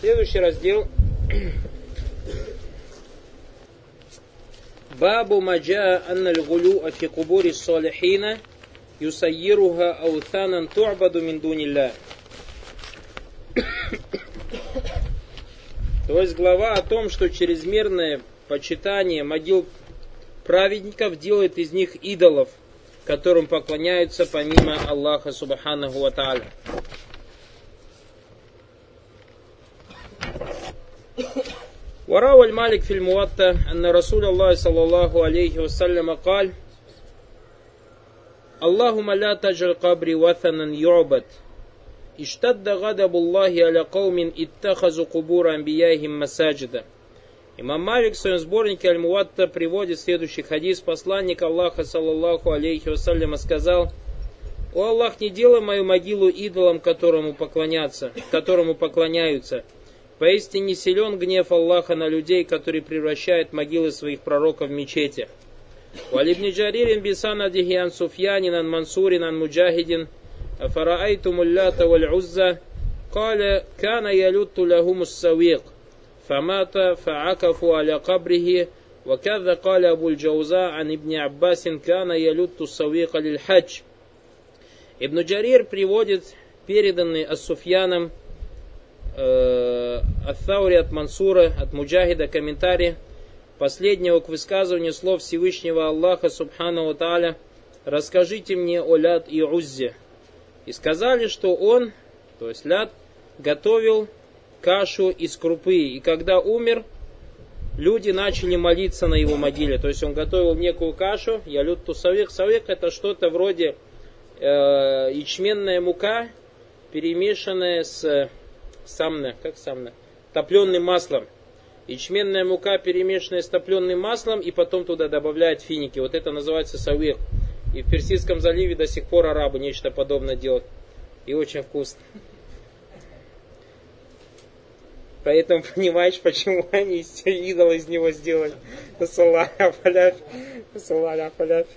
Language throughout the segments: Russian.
Следующий раздел. Бабу маджа анна лгулю фи кубури салихина юсайируха аутанан ту'баду мин дунилля. То есть глава о том, что чрезмерное почитание могил праведников делает из них идолов, которым поклоняются помимо Аллаха Субханаху Ва وروى المالك في الموطأ أن رسول الله صلى الله عليه وسلم قال اللهم لا تجعل قبري وثنا يعبد اشتد غضب الله على قوم اتخذوا قبور أنبيائهم مساجدا Имам Малик в своем сборнике Аль-Муатта приводит следующий хадис. Посланник Аллаха, саллаллаху алейхи вассаляма, сказал, «О Аллах, не делай мою могилу идолом, которому поклоняться, которому поклоняются, Поистине силен гнев Аллаха на людей, которые превращают могилы своих пророков в мечети. Валибни Джаририн бисана дихиан Суфьянин ан Мансурин ан Муджахидин فرأيتم اللات والعزى قال كان يلت لهم السويق فمات فعكفوا على قبره وكذا قال أبو الجوزاء عن ابن عباس كان يلت السويق للحج Ибн Джарир приводит переданный Ас-Суфьяном э, от Thаури, от Мансура, от Муджахида комментарий последнего к высказыванию слов Всевышнего Аллаха Субхану Тааля «Расскажите мне о Ляд и Уззе». И сказали, что он, то есть Ляд, готовил кашу из крупы. И когда умер, люди начали молиться на его могиле. То есть он готовил некую кашу, я лют тусавик. Савик это что-то вроде э, ячменная мука, перемешанная с самна, как самна, топленым маслом. Ячменная мука, перемешанная с топленым маслом, и потом туда добавляют финики. Вот это называется савир. И в Персидском заливе до сих пор арабы нечто подобное делают. И очень вкусно. Поэтому понимаешь, почему они идола из него сделали.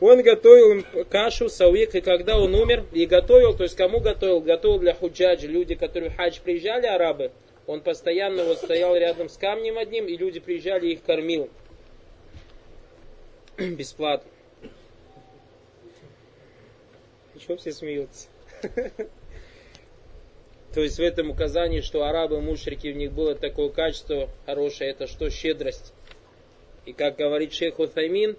Он готовил им кашу, сауик, и когда он умер, и готовил, то есть кому готовил? Готовил для худжаджи, люди, которые в хадж приезжали, арабы, он постоянно вот стоял рядом с камнем одним, и люди приезжали и их кормил. Бесплатно. Чего все смеются? То есть в этом указании, что арабы, мушрики, в них было такое качество хорошее, это что? Щедрость. И как говорит шейх Утаймин,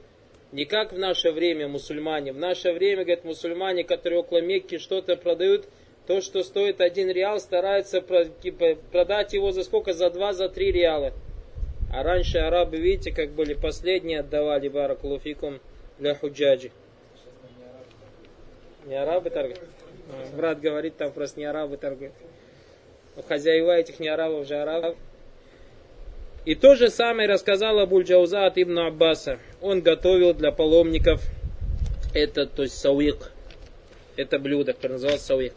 не как в наше время мусульмане. В наше время, говорят, мусульмане, которые около Мекки что-то продают, то, что стоит один реал, стараются продать его за сколько? За два, за три реала. А раньше арабы, видите, как были последние, отдавали баракулуфикум для худжаджи. Не арабы торгуют? Брат говорит, там просто не арабы торгуют. Но хозяева этих не арабов же арабов. И то же самое рассказал Абуль Джауза от Ибн Аббаса. Он готовил для паломников это, то есть сауик. Это блюдо, которое называлось сауик.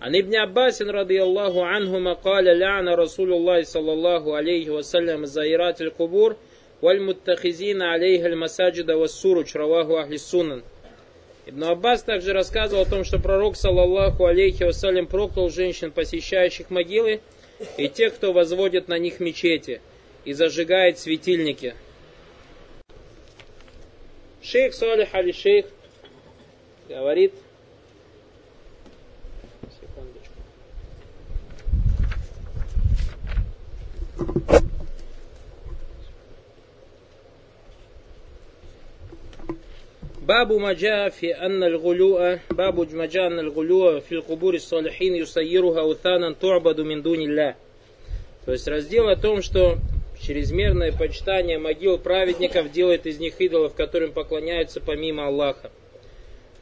عن ابن عباس رضي الله عنهما قال لعن رسول الله صلى الله عليه وسلم زائرات القبور والمتخذين عليها المساجد والسرج رواه أهل السنن Ибн Аббас также рассказывал о том, что пророк, саллаллаху алейхи вассалям, проклял женщин, посещающих могилы, и тех, кто возводит на них мечети и зажигает светильники. Шейх Салих Али Шейх говорит, باب ما جاء في أن الغلوء باب ما جاء أن الغلوء في القبور الصالحين يسيرها أوثانا تعبد من دون الله То есть раздел о том, что чрезмерное почитание могил праведников делает из них идолов, которым поклоняются помимо Аллаха.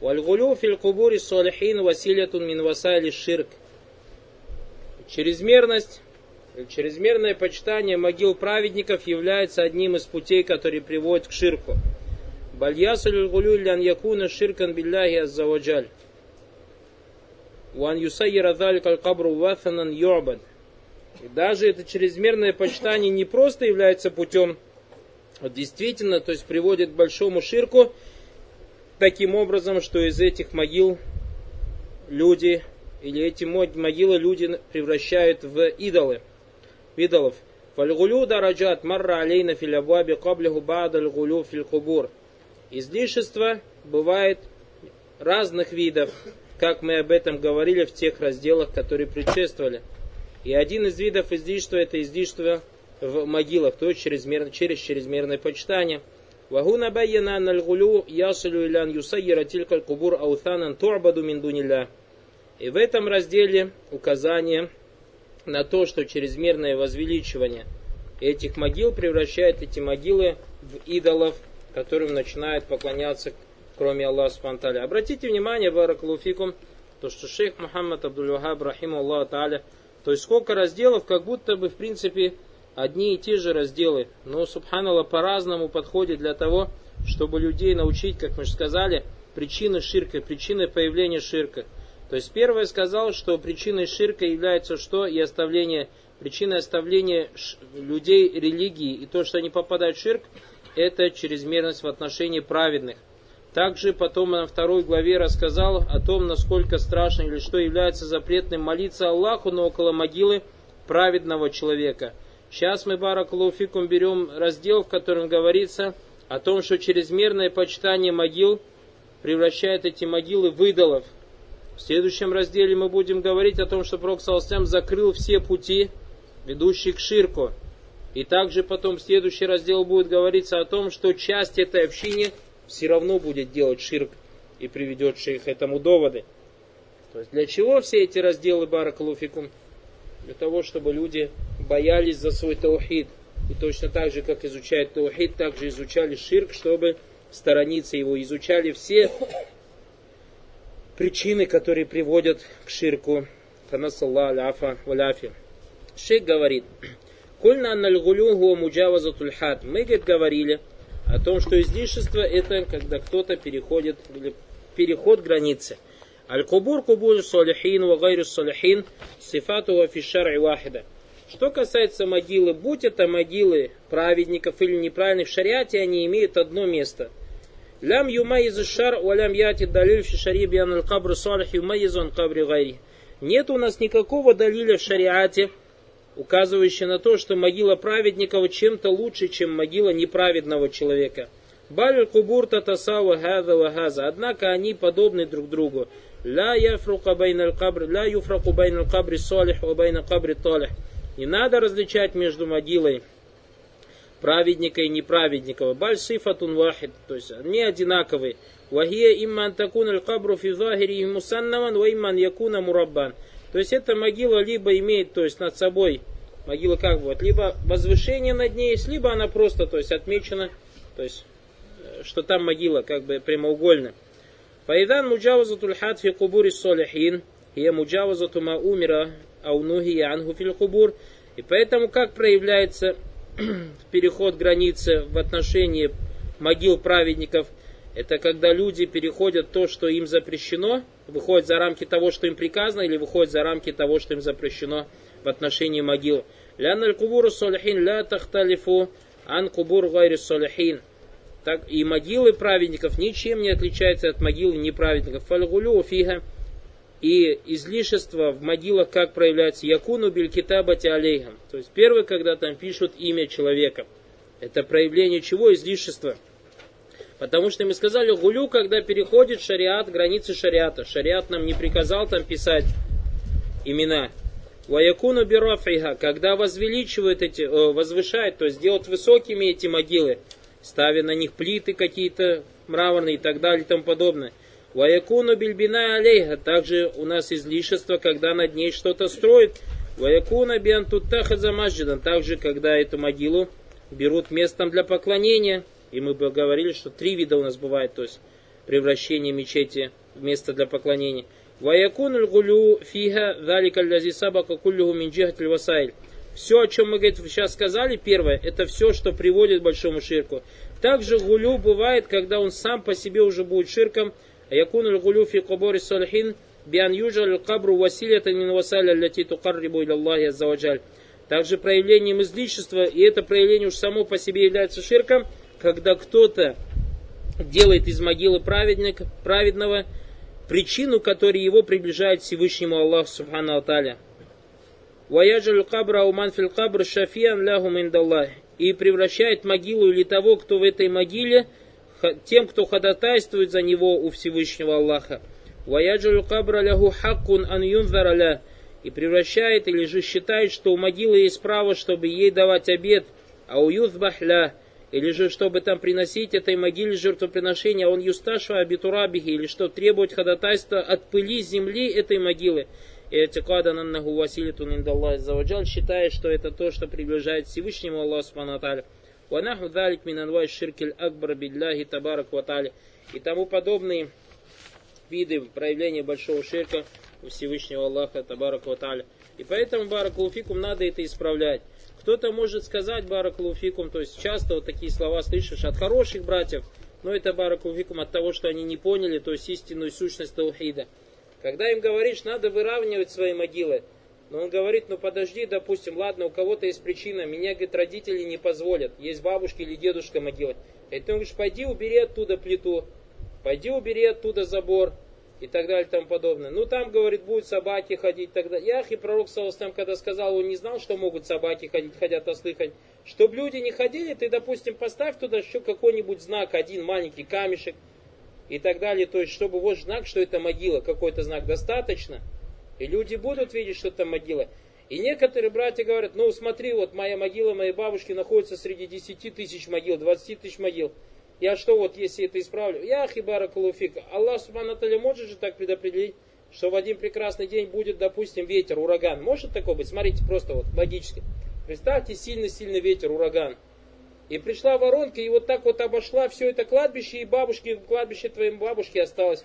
Вальгулю фил кубури салихин василятун мин ширк. Чрезмерность, чрезмерное почитание могил праведников является одним из путей, которые приводят к ширку. Бальясуль гулю лян якуна ширкан билляхи аззаваджаль. Ван юсайира залик аль-кабру ваthанан ю'бад. И даже это чрезмерное почитание не просто является путем, а действительно, то есть приводит к большому ширку, таким образом, что из этих могил люди или эти могилы люди превращают в идолы, идолов. Фальгулю дараджат марра алейна фил абваби каблиху ба'да гулю фил кубур. Излишество бывает разных видов, как мы об этом говорили в тех разделах, которые предшествовали. И один из видов издишства – это издишство в могилах, то есть чрезмер, через чрезмерное почитание. Вагуна байяна нальгулю ясалю илян юсайира тилькаль кубур аутанан турбаду миндуниля. И в этом разделе указание на то, что чрезмерное возвеличивание этих могил превращает эти могилы в идолов, которым начинают поклоняться кроме Аллаха Субтитры. Обратите внимание, Баракалуфикум, то, что шейх Мухаммад Абдул-Вахаб, рахим Аллах Та'аля, то есть сколько разделов, как будто бы, в принципе, одни и те же разделы, но, субханаллах, по-разному подходит для того, чтобы людей научить, как мы же сказали, причины ширка, причины появления ширка. То есть первое сказал, что причиной ширка является что? И оставление, причиной оставления людей религии и то, что они попадают в ширк, это чрезмерность в отношении праведных. Также потом на второй главе рассказал о том, насколько страшно или что является запретным молиться Аллаху, но около могилы праведного человека – Сейчас мы, Баракулуфикум, берем раздел, в котором говорится о том, что чрезмерное почитание могил превращает эти могилы в идолов. В следующем разделе мы будем говорить о том, что Пророк Салсам закрыл все пути, ведущие к ширку. И также потом следующий раздел будет говориться о том, что часть этой общины все равно будет делать ширк и приведет их этому доводы. То есть для чего все эти разделы Баракалуфикум? Для того, чтобы люди боялись за свой таухид. И точно так же, как изучают таухид, также изучали ширк, чтобы сторониться его. Изучали все причины, которые приводят к ширку. Фанасалла аляфа валяфи. Шейх говорит, Кульна аннальгулюгу муджавазатуль хад. Мы, говорит, говорили о том, что излишество это когда кто-то переходит, переход границы. Аль-Кубур кубур салихин ва гайру салихин сифату фи шар'и вахида. Что касается могилы, будь это могилы праведников или неправильных, в шариате они имеют одно место. Лям юмайз шар, валям яти далиль в шари биан аль кабр салих юмайз он кабри гайри. Нет у нас никакого далиля в шариате, указывающего на то, что могила праведников чем-то лучше, чем могила неправедного человека. بل القبور تتساوى هذا وهذا. Однако они подобны друг другу. لا يفرق بين قبر، لا يفرق بين قبر صالح، وبين قبر طالح. Не надо различать между могилой праведника и неправедника. بل صفة واحد, то есть они одинаковые. Вахия имман такун аль кабру фи захири мусаннаман, ва имман якуна мураббан. То есть эта могила либо имеет, то есть над собой, могила как вот, либо возвышение над ней есть, либо она просто, то есть отмечена, то есть, э, что там могила как бы прямоугольная. Файдан муджавазатуль хад фи кубури солихин, я муджавазату ма умира аунухи ангу фил кубур. И поэтому как проявляется переход границы в отношении могил праведников, это когда люди переходят то, что им запрещено, выходят за рамки того, что им приказано, или выходят за рамки того, что им запрещено в отношении могил. Лян кубуру солихин ля тахталифу ан кубур гайри солихин. Так, и могилы праведников ничем не отличаются от могил неправедников. Фальгулю фига и излишество в могилах как проявляется? Якуну билькитабати алейхам. То есть первый, когда там пишут имя человека. Это проявление чего? Излишества. Потому что мы сказали, гулю, когда переходит шариат, границы шариата. Шариат нам не приказал там писать имена. Ваякуну бирафиха, когда возвеличивают эти, э, возвышают, то есть делают высокими эти могилы, ставя на них плиты какие-то мраморные и так далее и тому подобное. Ваякуну бильбина алейха. Также у нас излишество, когда над ней что-то строит. Ваякуна биантуттаха замаджидан. Также, когда эту могилу берут местом для поклонения. И мы говорили, что три вида у нас бывает, то есть превращение мечети в место для поклонения. Ваякун гулю фиха далика сабака куллюху. Все, о чем мы говорит, сейчас сказали, первое, это все, что приводит к большому ширку. Также гулю бывает, когда он сам по себе уже будет ширком. Аякун гулю фи кубори сальхин биан южаль кабру василията мин васаля ляти тукаррибу илаллахи аззаваджаль. Также проявлением излишества, и это проявление уж само по себе является ширком – когда кто-то делает из могилы праведника, праведного причину, которая его приближает к Всевышнему Аллаху Субхану Аталя. Ваяджаль кабра уман фил кабр шафиан миндаллах. И превращает могилу или того, кто в этой могиле, тем, кто ходатайствует за него у Всевышнего Аллаха. Ваяджаль кабра ляху хаккун ан юнзараля. И превращает или же считает, что у могилы есть право, чтобы ей давать обед, а у юзбахля, или же чтобы там приносить этой могиле жертвоприношение, а он юсташа абитурабихи, или что требовать ходатайства от пыли земли этой могилы. Этикадан аннаху василитун индаллах заваджал, считая, что это то, что приближает Всевышнему Аллаху Субхану. Ванаху далик минанвай ширкель акбар бидляхи табарак ватали. И тому подобные виды проявления большого ширка у Всевышнего Аллаха табарак ваталя. И поэтому баракулуфикум надо это исправлять. Кто-то может сказать баракулуфикум, то есть часто вот такие слова слышишь от хороших братьев, но это баракулуфикум от того, что они не поняли, то есть истинную сущность таухида. Когда им говоришь, надо выравнивать свои могилы, но он говорит, ну подожди, допустим, ладно, у кого-то есть причина, меня, говорит, родители не позволят, есть бабушка или дедушка могила. И ты говоришь, пойди убери оттуда плиту, пойди убери оттуда забор, и так далее и тому подобное. Ну там, говорит, будут собаки ходить тогда. Ях и пророк Саустам, когда сказал, он не знал, что могут собаки ходить, хотят ослы ходить. Чтобы люди не ходили, ты, допустим, поставь туда еще какой-нибудь знак, один маленький камешек, и так далее. То есть, чтобы вот знак, что это могила, какой-то знак достаточно. И люди будут видеть, что это могила. И некоторые братья говорят, ну смотри, вот моя могила моей бабушки находится среди 10 тысяч могил, 20 тысяч могил. Я что вот, если это исправлю? Я хибара калуфик. Аллах Субхану может же так предопределить, что в один прекрасный день будет, допустим, ветер, ураган. Может такое быть? Смотрите, просто вот логически. Представьте, сильный-сильный ветер, ураган. И пришла воронка, и вот так вот обошла все это кладбище, и бабушки, кладбище твоей бабушки осталось.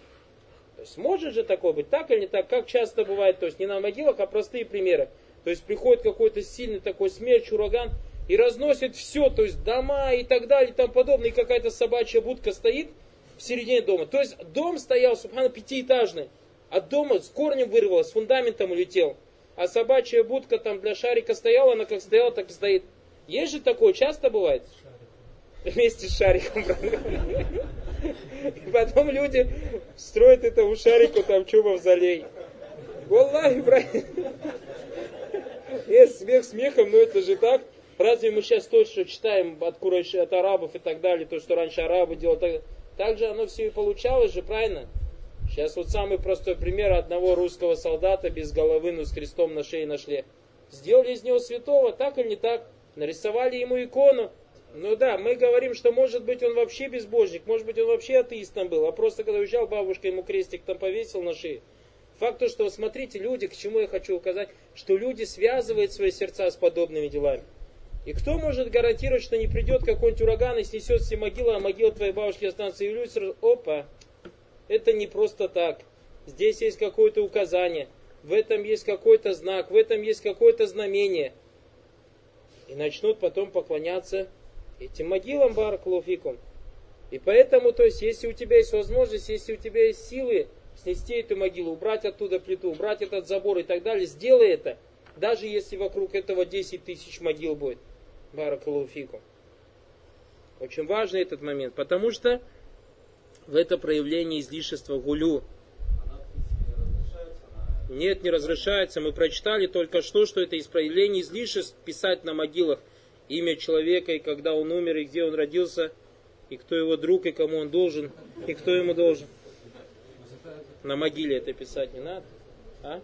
То есть может же такое быть, так или не так, как часто бывает, то есть не на могилах, а простые примеры. То есть приходит какой-то сильный такой смерч, ураган, и разносит все, то есть дома и так далее и тому подобное, и какая-то собачья будка стоит в середине дома. То есть дом стоял, субхана, пятиэтажный, от дома с корнем вырвалось, с фундаментом улетел. А собачья будка там для шарика стояла, она как стояла, так и стоит. Есть же такое, часто бывает? Вместе с шариком. И потом люди строят этому шарику там чубов залей. Валлахи, брат. Есть смех смехом, но это же так. Разве мы сейчас то, что читаем от, Курайш, от арабов и так далее, то, что раньше арабы делали, так, так же оно все и получалось же, правильно? Сейчас вот самый простой пример одного русского солдата без головы, но с крестом на шее нашли. Сделали из него святого, так или не так? нарисовали ему икону. Ну да, мы говорим, что может быть он вообще безбожник, может быть он вообще атеистом был, а просто когда уезжал, бабушка ему крестик там повесил на шее. Факт то, что, смотрите, люди, к чему я хочу указать, что люди связывают свои сердца с подобными делами. И кто может гарантировать, что не придет какой-нибудь ураган и снесет все могилы, а могила твоей бабушки останется и люди опа, это не просто так. Здесь есть какое-то указание, в этом есть какой-то знак, в этом есть какое-то знамение – и начнут потом поклоняться этим могилам Баракулуфикум. И поэтому, то есть, если у тебя есть возможность, если у тебя есть силы снести эту могилу, убрать оттуда плиту, убрать этот забор и так далее, сделай это, даже если вокруг этого 10 тысяч могил будет. Баракулуфикум. Очень важный этот момент, потому что в это проявление излишества гулю, нет, не разрешается. Мы прочитали только что, что это исправление излишеств писать на могилах имя человека, и когда он умер, и где он родился, и кто его друг, и кому он должен, и кто ему должен. На могиле это писать не надо. А?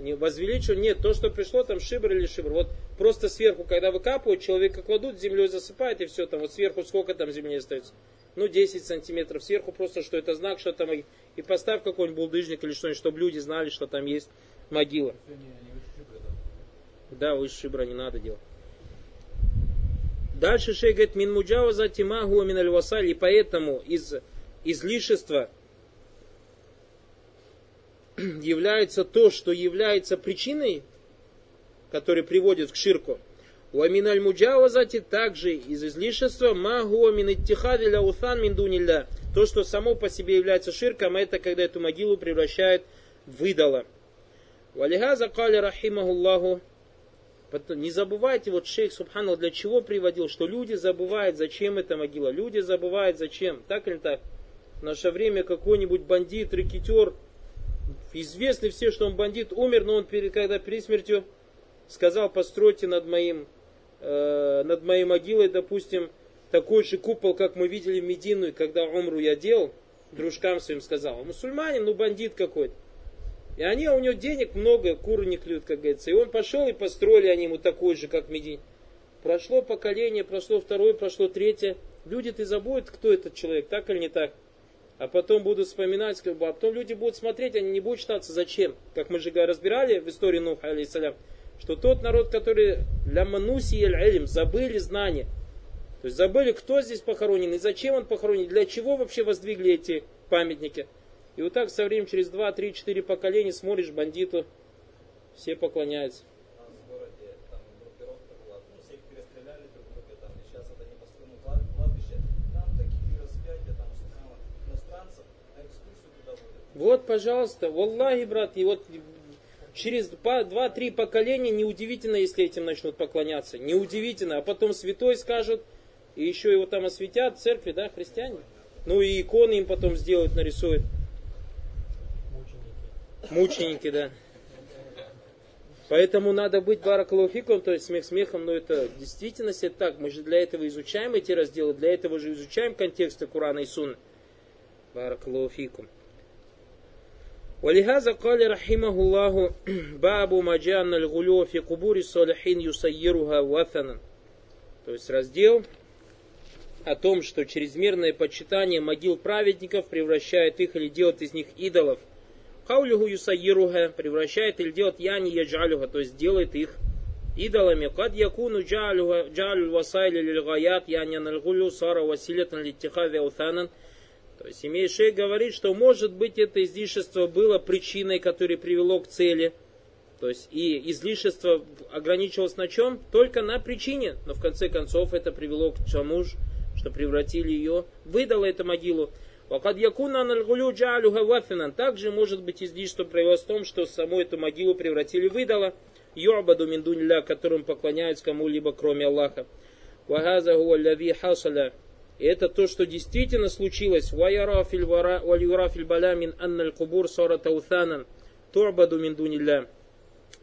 Не возвеличивать? Нет, то, что пришло, там шибр или шибр. Вот просто сверху, когда выкапывают, человека кладут, землей засыпает, и все, там вот сверху сколько там земли остается? Ну, 10 сантиметров сверху, просто что это знак, что там и поставь какой-нибудь булдыжник или что-нибудь, чтобы люди знали, что там есть могила. Да, выше шибра не надо делать. Дальше шей говорит, мин муджаваза тимагу мин аль и поэтому из излишества является то, что является причиной, которая приводит к ширку. У аминаль муджавазати также из излишества магу мин иттихади ля усан мин дунилля то, что само по себе является ширком, это когда эту могилу превращают в идола. Валихаза кали рахимахуллаху. Не забывайте, вот шейх Субхану для чего приводил, что люди забывают, зачем эта могила. Люди забывают, зачем. Так или так? в наше время какой-нибудь бандит, рэкетер, известный все, что он бандит, умер, но он, перед, когда перед смертью сказал, постройте над моим, э, над моей могилой, допустим, такой же купол, как мы видели в Медину, когда умру я делал, дружкам своим сказал. Мусульманин, ну бандит какой-то. И они, у него денег много, куры не клюют, как говорится. И он пошел и построили они ему такой же, как Медин. Прошло поколение, прошло второе, прошло третье. Люди-то забудут, кто этот человек, так или не так. А потом будут вспоминать, как бы, а потом люди будут смотреть, они не будут считаться, зачем. Как мы же разбирали в истории Нуха, алейсалям, что тот народ, который лямануси эль забыли знания. То есть забыли, кто здесь похоронен и зачем он похоронен, для чего вообще воздвигли эти памятники. И вот так со временем, через 2, 3, 4 поколения смотришь бандиту, все поклоняются. Вот, пожалуйста, валлахи, брат, и вот через 2-3 поколения неудивительно, если этим начнут поклоняться. Неудивительно. А потом святой скажут, и еще его там осветят, церкви, да, христиане. Ну и иконы им потом сделают, нарисуют. Мученики, да. Поэтому надо быть баракалуфиком, то есть смех смехом, но это действительно действительности так. Мы же для этого изучаем эти разделы, для этого же изучаем контексты Курана и Сунны. Баракалуфикум. ولهذا قال رحمه الله باب ما جاء أن الغلو في قبور الصالحين يسيرها وثنا то есть раздел о том, что чрезмерное почитание могил праведников превращает их или делает из них идолов – Каулюху юсайируха превращает или делает яни яджалюха, то есть делает их идолами. Кад якуну джалю васайли лильгаят яни налгулю сара василятан литтихави аутанан. то есть шейх говорит, что может быть это излишество было причиной, которая привело к цели. То есть и излишество ограничивалось на чем? Только на причине. Но в конце концов это привело к тому, что превратили ее, выдало эту могилу. Также может быть излишество проявилось в том, что саму эту могилу превратили в идола. Ю'баду миндунилля, которым поклоняются кому-либо, кроме Аллаха. Вагаза гуалляви хасаля. И это то, что действительно случилось. Ваярафиль баламин анналь кубур сара таутанан.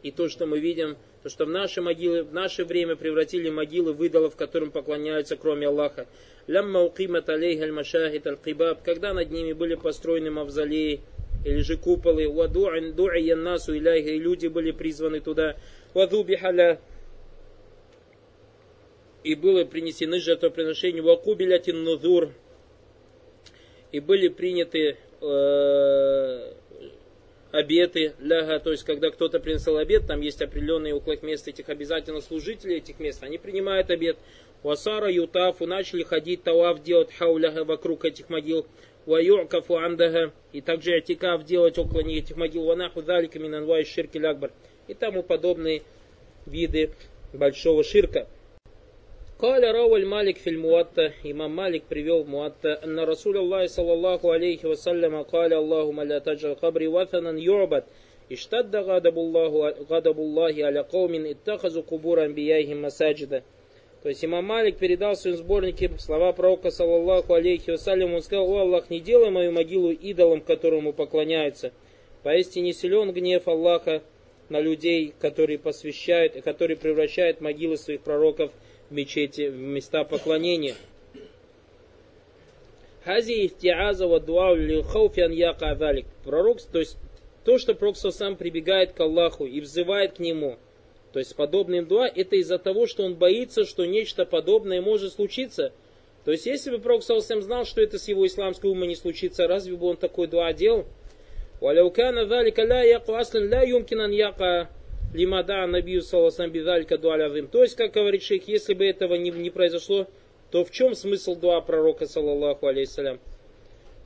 И то, что мы видим, то, что в наши могилы, в наше время превратили могилы в идолов, которым поклоняются, кроме Аллаха. Лямма укимат аль-машахид аль-кибаб, когда над ними были построены мавзолеи, или же куполы, ваду'ин ду'ия насу иляйха, и люди были призваны туда, и было принесены жертвоприношения, вакубилятин нузур, и были приняты э, обеты ляга, то есть когда кто-то принесел обед, там есть определенные около мест этих обязательно служители этих мест, они принимают обед. Васара ютафу начали ходить таваф делать хауляга вокруг этих могил. Ваюкафу андага и также атикав делать около них этих могил. Ванаху залика минанвай ширки лякбар и тому подобные виды большого ширка. Каля Рауаль Малик фильм Муатта, имам Малик привел Муатта, анна Расул Аллах саллаллаху алейхи вассаляма каля Аллаху маля таджал кабри ватанан юрбат, иштадда гадабуллахи аля каумин иттахазу кубура анбияйхим масаджида. То есть имам Малик передал в своем сборнике слова пророка, саллаллаху алейхи вассалям, он сказал, «О Аллах, не делай мою могилу идолом, которому поклоняются. Поистине силен гнев Аллаха на людей, которые посвящают, которые превращают могилы своих пророков в мечети, в места поклонения. Хази ихтиаза ва дуау лилхауфиан яка валик. Пророк, то есть то, что пророк сам прибегает к Аллаху и взывает к нему, то есть подобным дуа, это из-за того, что он боится, что нечто подобное может случиться. То есть если бы пророк сам знал, что это с его исламской ума не случится, разве бы он такой дуа делал? лимада набию саласам бидалька дуалявым. То есть, как говорит шейх, если бы этого не, не произошло, то в чем смысл дуа пророка, саллаллаху алейсалям?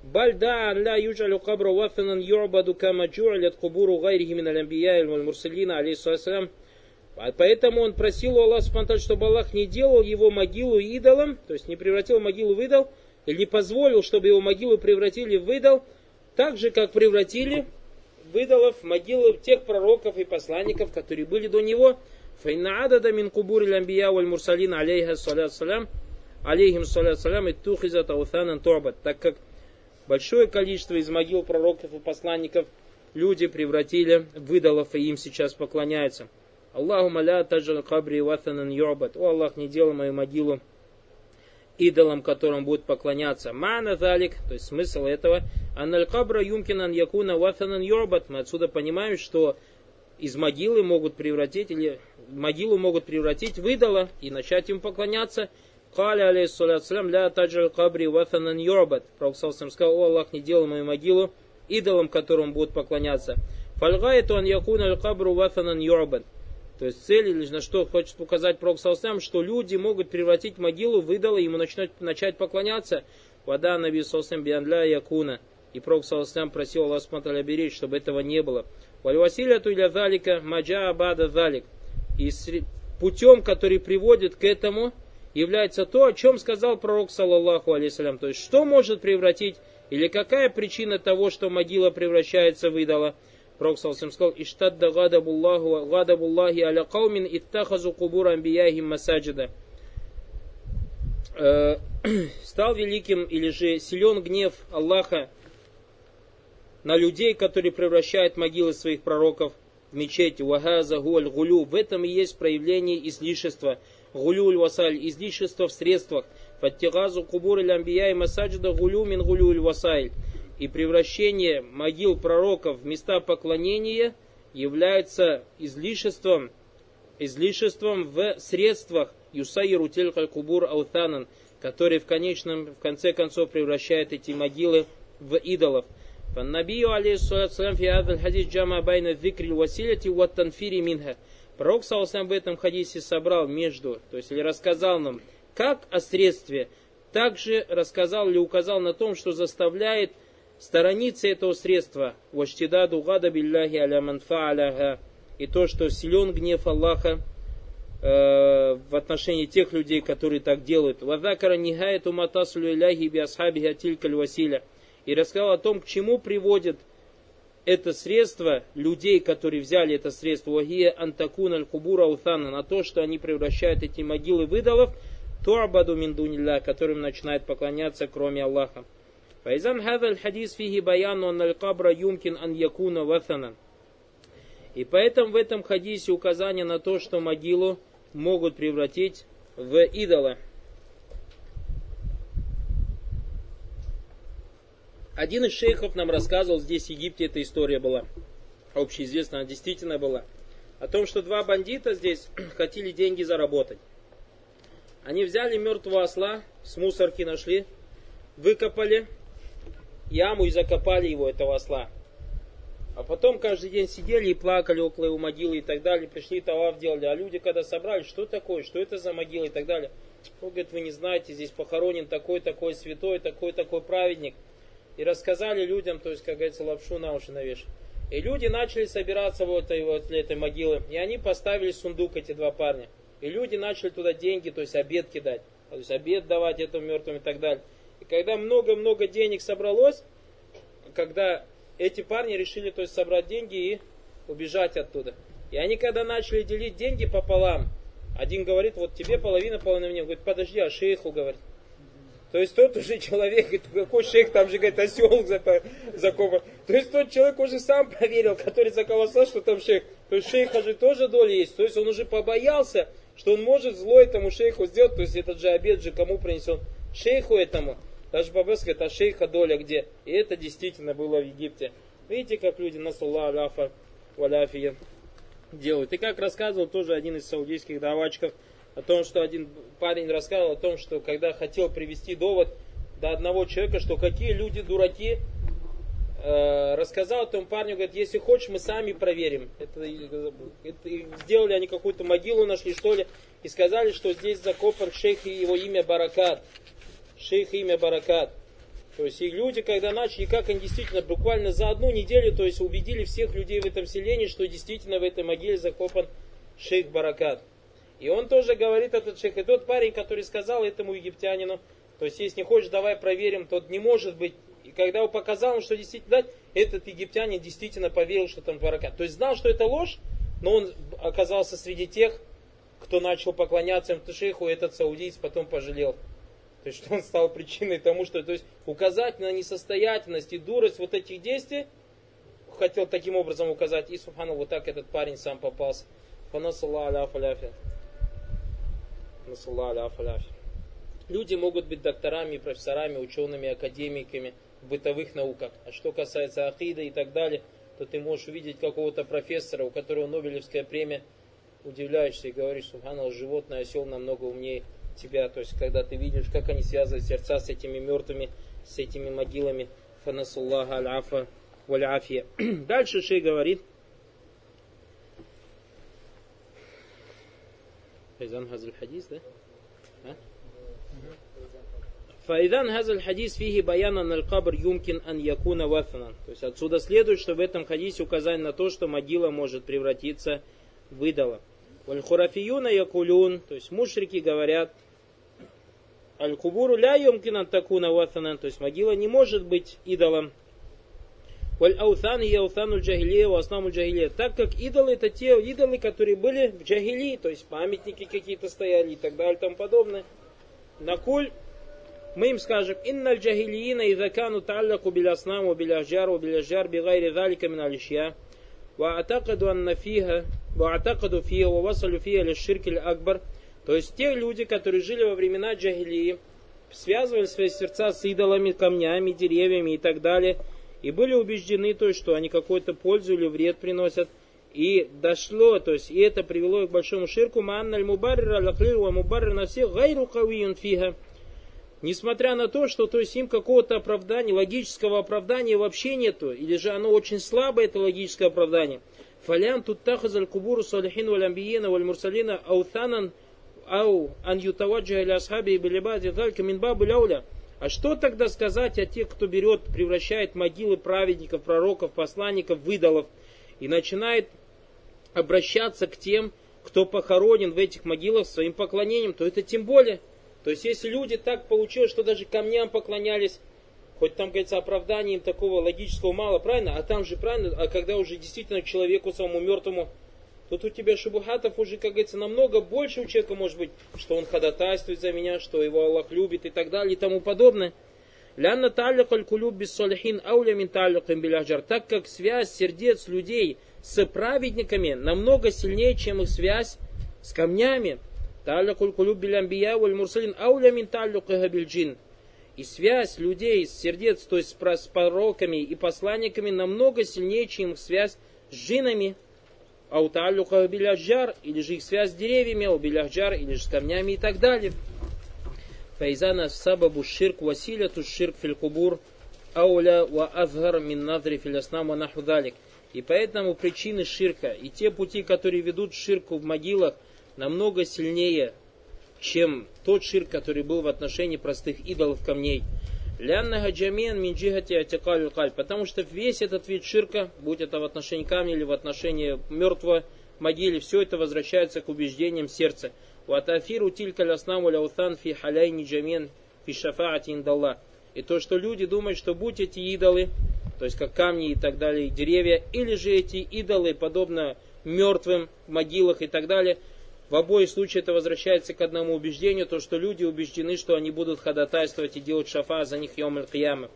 Бальда ля юджалю кабра вафинан юрбаду кама джуалят кубуру гайрихи мин алямбия мурсалина, алейсалям. А поэтому он просил у Аллаха, чтобы Аллах не делал его могилу идолом, то есть не превратил могилу в идол, или не позволил, чтобы его могилу превратили в идол, так же, как превратили в идолов могилы тех пророков и посланников, которые были до него. Файнаадада мин кубур лямбия валь мурсалин алейха салят салям, алейхим салят салям и тухиза таутанан торбат. Так как большое количество из могил пророков и посланников люди превратили в идолов и им сейчас поклоняются. Аллаху маля таджал кабри ватанан юрбат. О Аллах, не делай мою могилу идолом, которым будут поклоняться. Мана залик, то есть смысл этого, аналь кабра юмкинан якуна ватанан юрбат. Мы отсюда понимаем, что из могилы могут превратить, или могилу могут превратить в идола и начать им поклоняться. Каля алейхиссалям ля таджаль кабри ватанан юрбат. Пророк сказал, о Аллах, не делай мою могилу идолом, которым будут поклоняться. Фальгайту ан якуна аль кабру ватанан юрбат. То есть цель или на что хочет показать Пророк Салсам, что люди могут превратить могилу в идола, и ему начнут, начать поклоняться. Вода Наби Салсам биандля якуна. И Пророк Салсам просил Аллах Сматаля беречь, чтобы этого не было. Валь туля залика маджа абада залик. И путем, который приводит к этому, является то, о чем сказал пророк, саллаллаху алейсалям. То есть, что может превратить, или какая причина того, что могила превращается в идола. Пророк Салсам сказал, «Иштадда гадабуллахи аля каумин иттахазу кубур амбияхим масаджида». Э, стал великим или же силен гнев Аллаха на людей, которые превращают могилы своих пророков в мечети. Вагаза гуаль гулю. В этом и есть проявление излишества. Гулюль васаль. Излишество в средствах. Фаттигазу кубур амбия и масаджида гулю мин гулюль васаль и превращение могил пророков в места поклонения является излишеством, излишеством в средствах يصير تلك القبور أوثانا, который в конечном, в конце концов превращает эти могилы в идолов. فالنبي عليه السلام في هذا الحديث جمع بين ذكر الوسيلة والتنفير. Пророк Саусам в этом хадисе собрал между, то есть или рассказал нам, как о средстве, также рассказал или указал на том, что заставляет сторониться этого средства, واشتداد غضب الله على من ف и то, что силен гнев Аллаха э, в отношении тех людей, которые так делают. Вадакара нихаяту матасулю иляхи би асхаби атилькаль василя. И рассказал о том, к чему приводит это средство людей, которые взяли это средство, вагия антакун аль кубура утана, на то, что они превращают эти могилы в идолов, туабаду миндунилля, которым начинают поклоняться, кроме Аллаха. Файзан хадаль хадис фиги баяну анналь кабра юмкин ан якуна ваthana. И поэтому в этом хадисе указание на то, что могилу могут превратить в идола. Один из шейхов нам рассказывал, здесь в Египте эта история была, общеизвестная, она действительно была, о том, что два бандита здесь хотели деньги заработать. Они взяли мертвого осла, с мусорки нашли, выкопали, яму и закопали его, этого осла. А потом каждый день сидели и плакали около его могилы и так далее, пришли тавав делали. А люди, когда собрали, что такое, что это за могила и так далее. Он говорит, вы не знаете, здесь похоронен такой-такой святой, такой-такой праведник. И рассказали людям, то есть, как говорится, лапшу на уши навешать. И люди начали собираться вот этой, этой могилы. И они поставили сундук, эти два парня. И люди начали туда деньги, то есть обед кидать. То есть обед давать этому мертвым и так далее. Когда много-много денег собралось, когда эти парни решили то есть, собрать деньги и убежать оттуда. И они когда начали делить деньги пополам, один говорит, вот тебе половина, половина мне. Говорит, подожди, а шейху, говорит. То есть тот уже человек, какой шейх, там же, говорит, осел закопан. То есть тот человек уже сам поверил, который заковался, что там шейх. То есть шейха же тоже доля есть. То есть он уже побоялся, что он может зло этому шейху сделать. То есть этот же обед же кому принесен? Шейху этому. Даже а шейха доля где? И это действительно было в Египте. Видите, как люди на аляфа валяфия делают. И как рассказывал тоже один из саудийских давачков, о том, что один парень рассказывал о том, что когда хотел привести довод до одного человека, что какие люди дураки, э, рассказал этому парню, говорит, если хочешь, мы сами проверим. Это, это, сделали они какую-то могилу, нашли что ли, и сказали, что здесь закопан шейх и его имя Баракат шейх имя Баракат. То есть и люди, когда начали, как они действительно буквально за одну неделю, то есть убедили всех людей в этом селении, что действительно в этой могиле закопан шейх Баракат. И он тоже говорит, этот шейх, и тот парень, который сказал этому египтянину, то есть если не хочешь, давай проверим, тот не может быть. И когда он показал ему, что действительно, этот египтянин действительно поверил, что там Баракат. То есть знал, что это ложь, но он оказался среди тех, кто начал поклоняться этому шейху, и этот саудиец потом пожалел То есть, что он стал причиной тому, что, то есть, указать на несостоятельность и дурость вот этих действий, хотел таким образом указать, и, субхану, вот так этот парень сам попался. Люди могут быть докторами, профессорами, учеными, академиками в бытовых науках. А что касается ахида и так далее, то ты можешь увидеть какого-то профессора, у которого Нобелевская премия, удивляешься и говоришь, субханаллах, животное, осел намного умнее тебя. То есть, когда ты видишь, как они связывают сердца с этими мертвыми, с этими могилами. Фанасуллаха аль-афа валь Дальше шей говорит, Файзан Хазр Хадис, да? Файдан хазаль хадис фиги баяна на кабр юмкин ан якуна вафанан. То есть отсюда следует, что в этом хадисе указание на то, что могила может превратиться в идола. Валь хурафиюна якулюн, то есть мушрики говорят, Аль-Кубуру ля йомкинан такуна ватанан, то есть могила не может быть идолом. Валь аусан и аусан джагилия, васнам джагилия. Так как идолы это те идолы, которые были в джагили, то есть памятники какие-то стояли и так далее и тому подобное. Накуль мы им скажем, инна джагилиина изакану таллаку биляснаму биляжару биляжар бигайри залика мин алишья. Ва атакаду анна фиха, ва атакаду фиха, ва васалю фиха лишь ширкель акбар. акбар то есть те люди, которые жили во времена джахилии, связывали свои сердца с идолами, камнями, деревьями и так далее, и были убеждены, то есть, что они какую-то пользу или вред приносят. И дошло, то есть, и это привело их к большому ширку. Маанналь мубаррира лахлир ва мубаррир на всех гайру кавиюн фига. Несмотря на то, что то есть им какого-то оправдания, логического оправдания вообще нету, или же оно очень слабое, это логическое оправдание. Фалян тут тахазаль кубуру салихин валь амбиена валь мурсалина аутанан ау ан ютаваджа или асхаби билибади минбабу ляуля. А что тогда сказать о тех, кто берет, превращает могилы праведников, пророков, посланников, выдалов и начинает обращаться к тем, кто похоронен в этих могилах своим поклонением, то это тем более – то есть, если люди так получилось, что даже камням поклонялись, хоть там, говорится, оправдания им такого логического мало, правильно? А там же правильно, а когда уже действительно человеку самому мертвому, тут у тебя шубухатов уже, как говорится, намного больше у человека может быть, что он ходатайствует за меня, что его Аллах любит и так далее и тому подобное. Лянна таллик аль-кулюб без солихин ауля мин биляджар. Так как связь сердец людей с праведниками намного сильнее, чем их связь с камнями. Таллакуль кулюб билямбия валь мурсалин ауля мин таллюкаха джин. И связь людей с сердец, то есть с пророками и посланниками, намного сильнее, чем их связь с джинами. Ауталюка биляджар, или же их связь с деревьями, у биляджар, или же с камнями и так далее. Файзана сабабу ширк василяту ширк фил кубур ауля ва азгар мин надри фил аснам ва И поэтому причины ширка и те пути, которые ведут ширку в могилах, намного сильнее, чем тот ширк, который был в отношении простых идолов камней. Лянна хаджамин минджихати атикаль каль. Потому что весь этот вид ширка, будь это в отношении камня или в отношении мертвого могиле, все это возвращается к убеждениям сердца. Ватафиру тилька ляснам ляутан фи халяйни джамин фи шафаати индаллах. И то, что люди думают, что будь эти идолы, то есть как камни и так далее, деревья, или же эти идолы, подобно мертвым могилах и так далее, в обоих случаях это возвращается к одному убеждению, то что люди убеждены, что они будут ходатайствовать и делать шафа за них йом аль-кияма.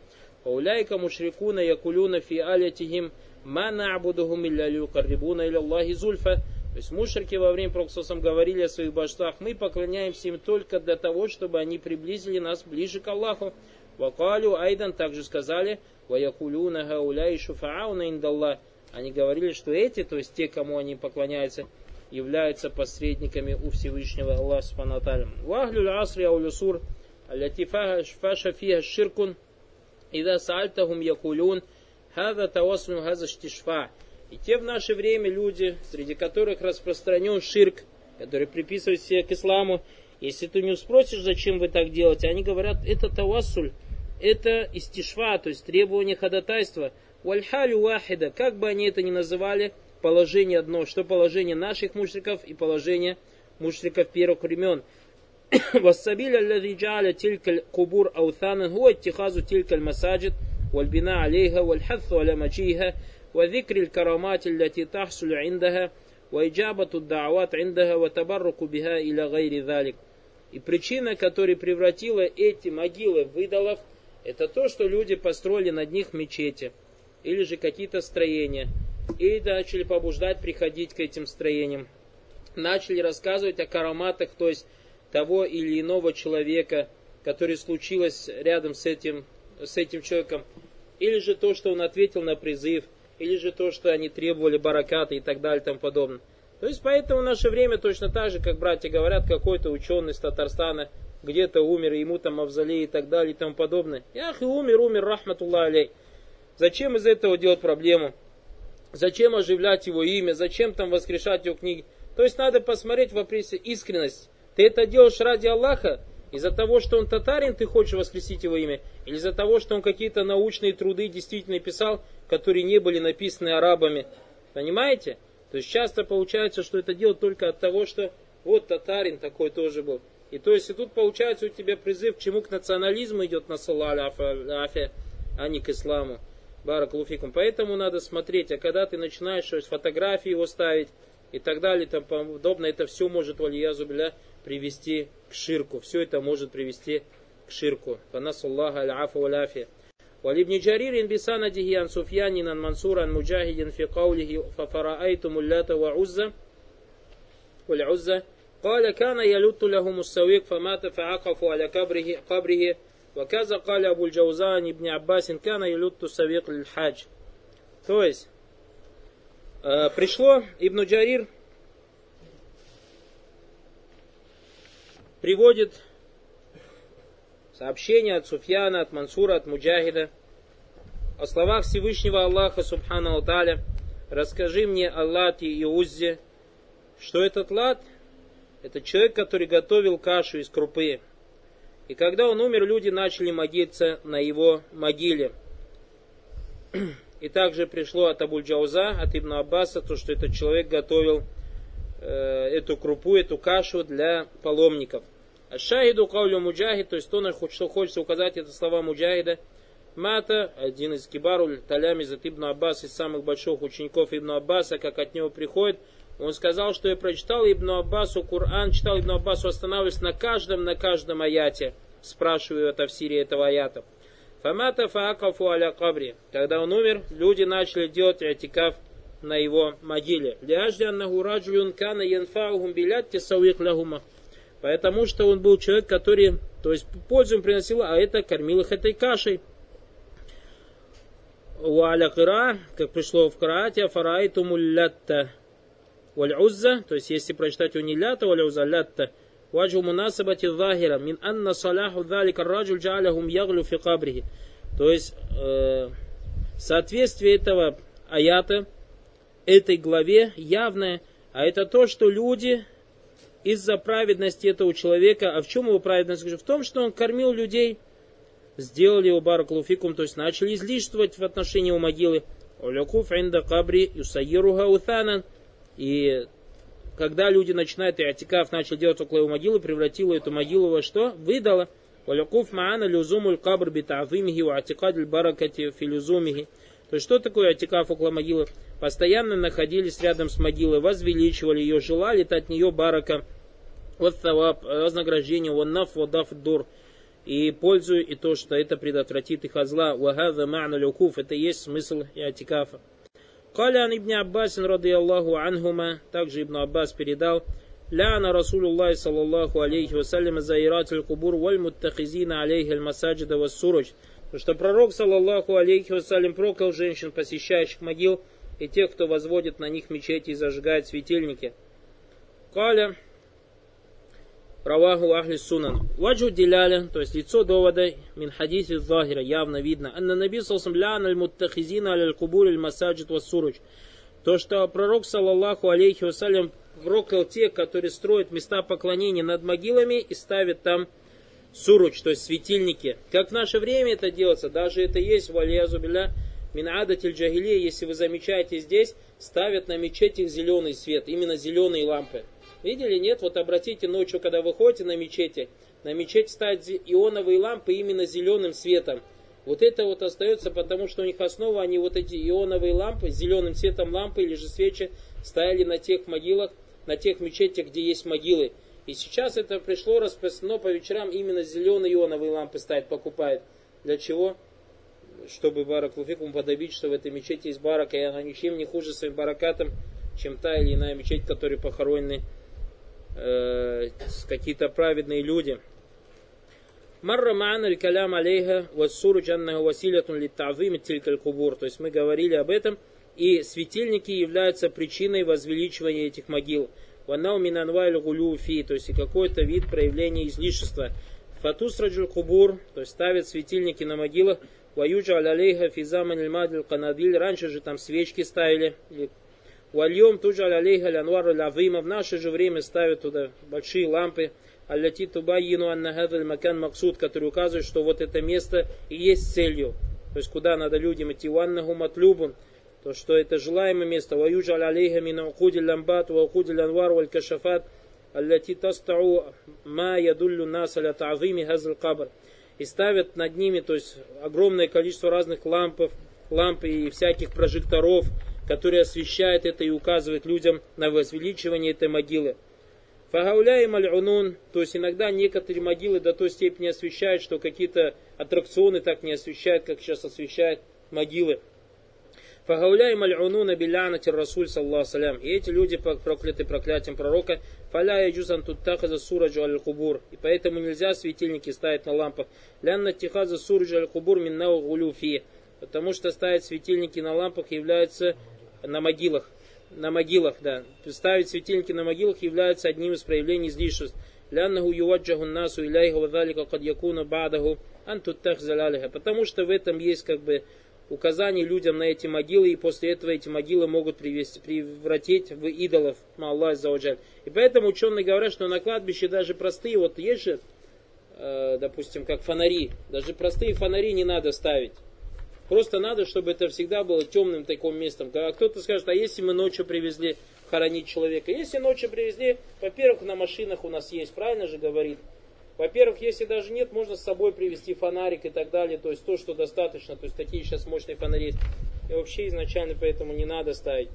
Пауляйка мушрикуна якулюна фи алятихим ма на'будухум илля люкаррибуна илля Аллахи зульфа. То есть мушрики во время проксосом говорили о своих божествах, мы поклоняемся им только для того, чтобы они приблизили нас ближе к Аллаху. Вакалю Айдан также сказали, ваякулюна гауляй шуфаауна индаллах. Они говорили, что эти, то есть те, кому они поклоняются, являются посредниками у Всевышнего Аллаха Субхану Аталя. Вахлюль асри аулюсур аллати фаша фиха ширкун ида сальтахум якулюн хаза таосну хаза штишфа. И те в наше время люди, среди которых распространен ширк, который приписывают себе к исламу, если ты не спросишь, зачем вы так делаете, они говорят, это тавасуль, это истишва, то есть требование ходатайства. Вальхалю вахида, как бы они это ни называли, положение одно, что положение наших мушриков и положение мушриков первых времен. والسبيل الذي جعل تلك القبور أوثانا هو اتخاذ تلك المساجد والبناء عليها والحث على مجيها وذكر الكرامات التي تحصل عندها وإجابة الدعوات عندها وتبرك بها إلى غير ذلك. И причина, которая превратила эти могилы в идолов, это то, что люди построили над них мечети или же какие-то строения. и начали побуждать приходить к этим строениям. Начали рассказывать о караматах, то есть того или иного человека, который случилось рядом с этим, с этим человеком. Или же то, что он ответил на призыв, или же то, что они требовали бараката и так далее и тому подобное. То есть поэтому в наше время точно так же, как братья говорят, какой-то ученый из Татарстана где-то умер, ему там мавзолей и так далее и тому подобное. Ях, и умер, умер, рахматуллах алей. Зачем из этого делать проблему? Зачем оживлять его имя? Зачем там воскрешать его книги? То есть надо посмотреть в вопросе искренность. Ты это делаешь ради Аллаха, из-за того, что он татарин, ты хочешь воскресить его имя? Или из-за того, что он какие-то научные труды действительно писал, которые не были написаны арабами? Понимаете? То есть часто получается, что это делают только от того, что вот татарин такой тоже был. И то есть и тут получается у тебя призыв к чему? К национализму идет на салаляфе, а не к исламу. Баракулуфикум. Поэтому надо смотреть, а когда ты начинаешь фотографии его ставить и так далее, там подобное, это все может, валиязу биля, привести к ширку. Все это может привести к ширку. Фанасуллаха аль-афу валяфия. ولابن جرير بسنده عن سفيان عن منصور عن مجاهد في قوله ففرأيتم اللات وعزة والعزة قال كان يلت لهم السويق فمات فعقفوا على قبره قبره Ваказа каля Абуль Джаузан ибн Аббасин кана юлютту савик хадж. То есть, э, пришло Ибн Джарир, приводит сообщение от Суфьяна, от Мансура, от Муджахида о словах Всевышнего Аллаха Субхану Таля «Расскажи мне о Лате и Уззе, что этот Лат – это человек, который готовил кашу из крупы, и когда он умер, люди начали молиться на его могиле. И также пришло от Абуль-Джауза, от Ибн Аббаса, то, что этот человек готовил э, эту крупу, эту кашу для паломников. Шахиду каулю муджахид, то есть то, что хочется указать, это слова муджахида. Мата, один из кибаруль талями за Ибн Аббас, из самых больших учеников Ибн Аббаса, как от него приходит, он сказал, что я прочитал Ибн Аббасу Коран, читал Ибн Аббасу, останавливаясь на каждом, на каждом аяте, спрашиваю о тавсире этого аята. Фамата фаакафу аля кабри. Когда он умер, люди начали делать атикаф на его могиле. Ляжди аннаху раджулюн кана янфаухум. Потому что он был человек, который, то есть пользу им приносил, а это кормил их этой кашей. Уаля кыра, как пришло в карате, фарайту муллятта. Валь узза, то есть если прочитать у нилята, валь уза лятта. Ваджу мунасабати захира, мин анна саляху дhalика раджуль джаляхум яглю фи кабрихи. То есть, э, соответствие этого аята, этой главе явное, а это то, что люди из-за праведности этого человека. А в чем его праведность? В том, что он кормил людей, сделали его баракулуфикум, то есть начали излишествовать в отношении его могилы. Олякуф инда кабри юсаируха утанан. И когда люди начинают и атикаф начали делать около его могилы, превратила эту могилу во что? Выдала. Олякуф маана люзумуль кабр битаавимихи ва атикадль баракати филюзумихи. То есть что такое атикаф около могилы? Постоянно находились рядом с могилой, возвеличивали ее, желали от нее барака вот вознаграждение, ваннаф, вадаф, дур. И пользую и то, что это предотвратит их от зла. Вагада ма'на люкуф, это есть смысл иатикафа. Калян ибн Аббас, ради Аллаху анхума, также Ибн Аббас передал, ляна Расулуллах саллаллаху алейхи вассалям заират аль-кубур валь муттахизина алейхи аль-масаджида вассуруч. Потому что пророк, саллаллаху алейхи вассалям, проклял женщин, посещающих могил, и тех, кто возводит на них мечети и зажигает светильники. Каля, Раваху Ахли Сунан. Ваджу Диляля, то есть лицо довода, мин хадиси захира, явно видно. Анна Наби Салсам лян аль муттахизина аль кубур аль масаджид вассуруч. То, что пророк, саллаллаху алейхи вассалям, проклял тех, которые строят места поклонения над могилами и ставят там суруч, то есть светильники. Как в наше время это делается, даже это есть в Алиязубиля, Минадатель Джагилия, если вы замечаете здесь, ставят на мечетях зеленый свет, именно зеленые лампы. Видели, нет? Вот обратите ночью, когда вы ходите на мечети, на мечеть ставят ионовые лампы именно зеленым светом. Вот это вот остается, потому что у них основа, они вот эти ионовые лампы, зеленым цветом лампы или же свечи ставили на тех могилах, на тех мечетях, где есть могилы. И сейчас это пришло распространено по вечерам именно зеленые ионовые лампы ставить, покупает. Для чего? Чтобы барак луфикум подобить, что в этой мечети есть барака, и она ничем не хуже своим баракатом, чем та или иная мечеть, в которой похоронены э, какие-то праведные люди. Марра ма'ана калям алейха вассуру джаннаху василятун литтавим тилькаль кубур. То есть мы говорили об этом, и светильники являются причиной возвеличивания этих могил. Ванау минанвайль гулюфи, то есть и какой-то вид проявления излишества. Фатус раджул кубур, то есть ставят светильники на могилах. Ваюджа алейха физаман иль канадиль. Раньше же там свечки ставили. Вальем туджа алейха лянвар лавима. В наше же время ставят туда большие лампы. Аллати тубайину аннахадаль макан максуд, который указывает, что вот это место и есть целью. То есть куда надо людям идти. Ваннаху матлюбун то что это желаемое место. Ваюджал алейха мин укуди ламбат ва укуди ланвар валь кашафат аллати тастау ма ядуллю нас аля та'зими хазл кабр. И ставят над ними, то есть огромное количество разных лампов, ламп и всяких прожекторов, которые освещают это и указывают людям на возвеличивание этой могилы. Фагауля и маль'унун, то есть иногда некоторые могилы до той степени освещают, что какие-то аттракционы так не освещают, как сейчас освещают могилы. Фагауляй маль'унуна билянати Расуль саллаху салям. И эти люди прокляты проклятием пророка. Фаля яджузан туттахаза сураджу аль кубур. И поэтому нельзя светильники ставить на лампах. Лянна тихаза сураджу аль кубур миннау гулюфи. Потому что ставить светильники на лампах является на могилах. На могилах, да. Ставить светильники на могилах является одним из проявлений излишеств. Ляннаху юваджаху насу иляйха вадалика кад якуна бадаху антуттах залялиха. Потому что в этом есть как бы указаний людям на эти могилы, и после этого эти могилы могут привести, превратить в идолов Аллах Заоджаль. И поэтому ученые говорят, что на кладбище даже простые, вот есть же, э, допустим, как фонари, даже простые фонари не надо ставить. Просто надо, чтобы это всегда было темным таким местом. Когда кто-то скажет, а если мы ночью привезли хоронить человека? Если ночью привезли, во-первых, на машинах у нас есть, правильно же говорит, во-первых, если даже нет, можно с собой привезти фонарик и так далее, то есть то, что достаточно, то есть такие сейчас мощные фонари есть. И вообще изначально поэтому не надо ставить.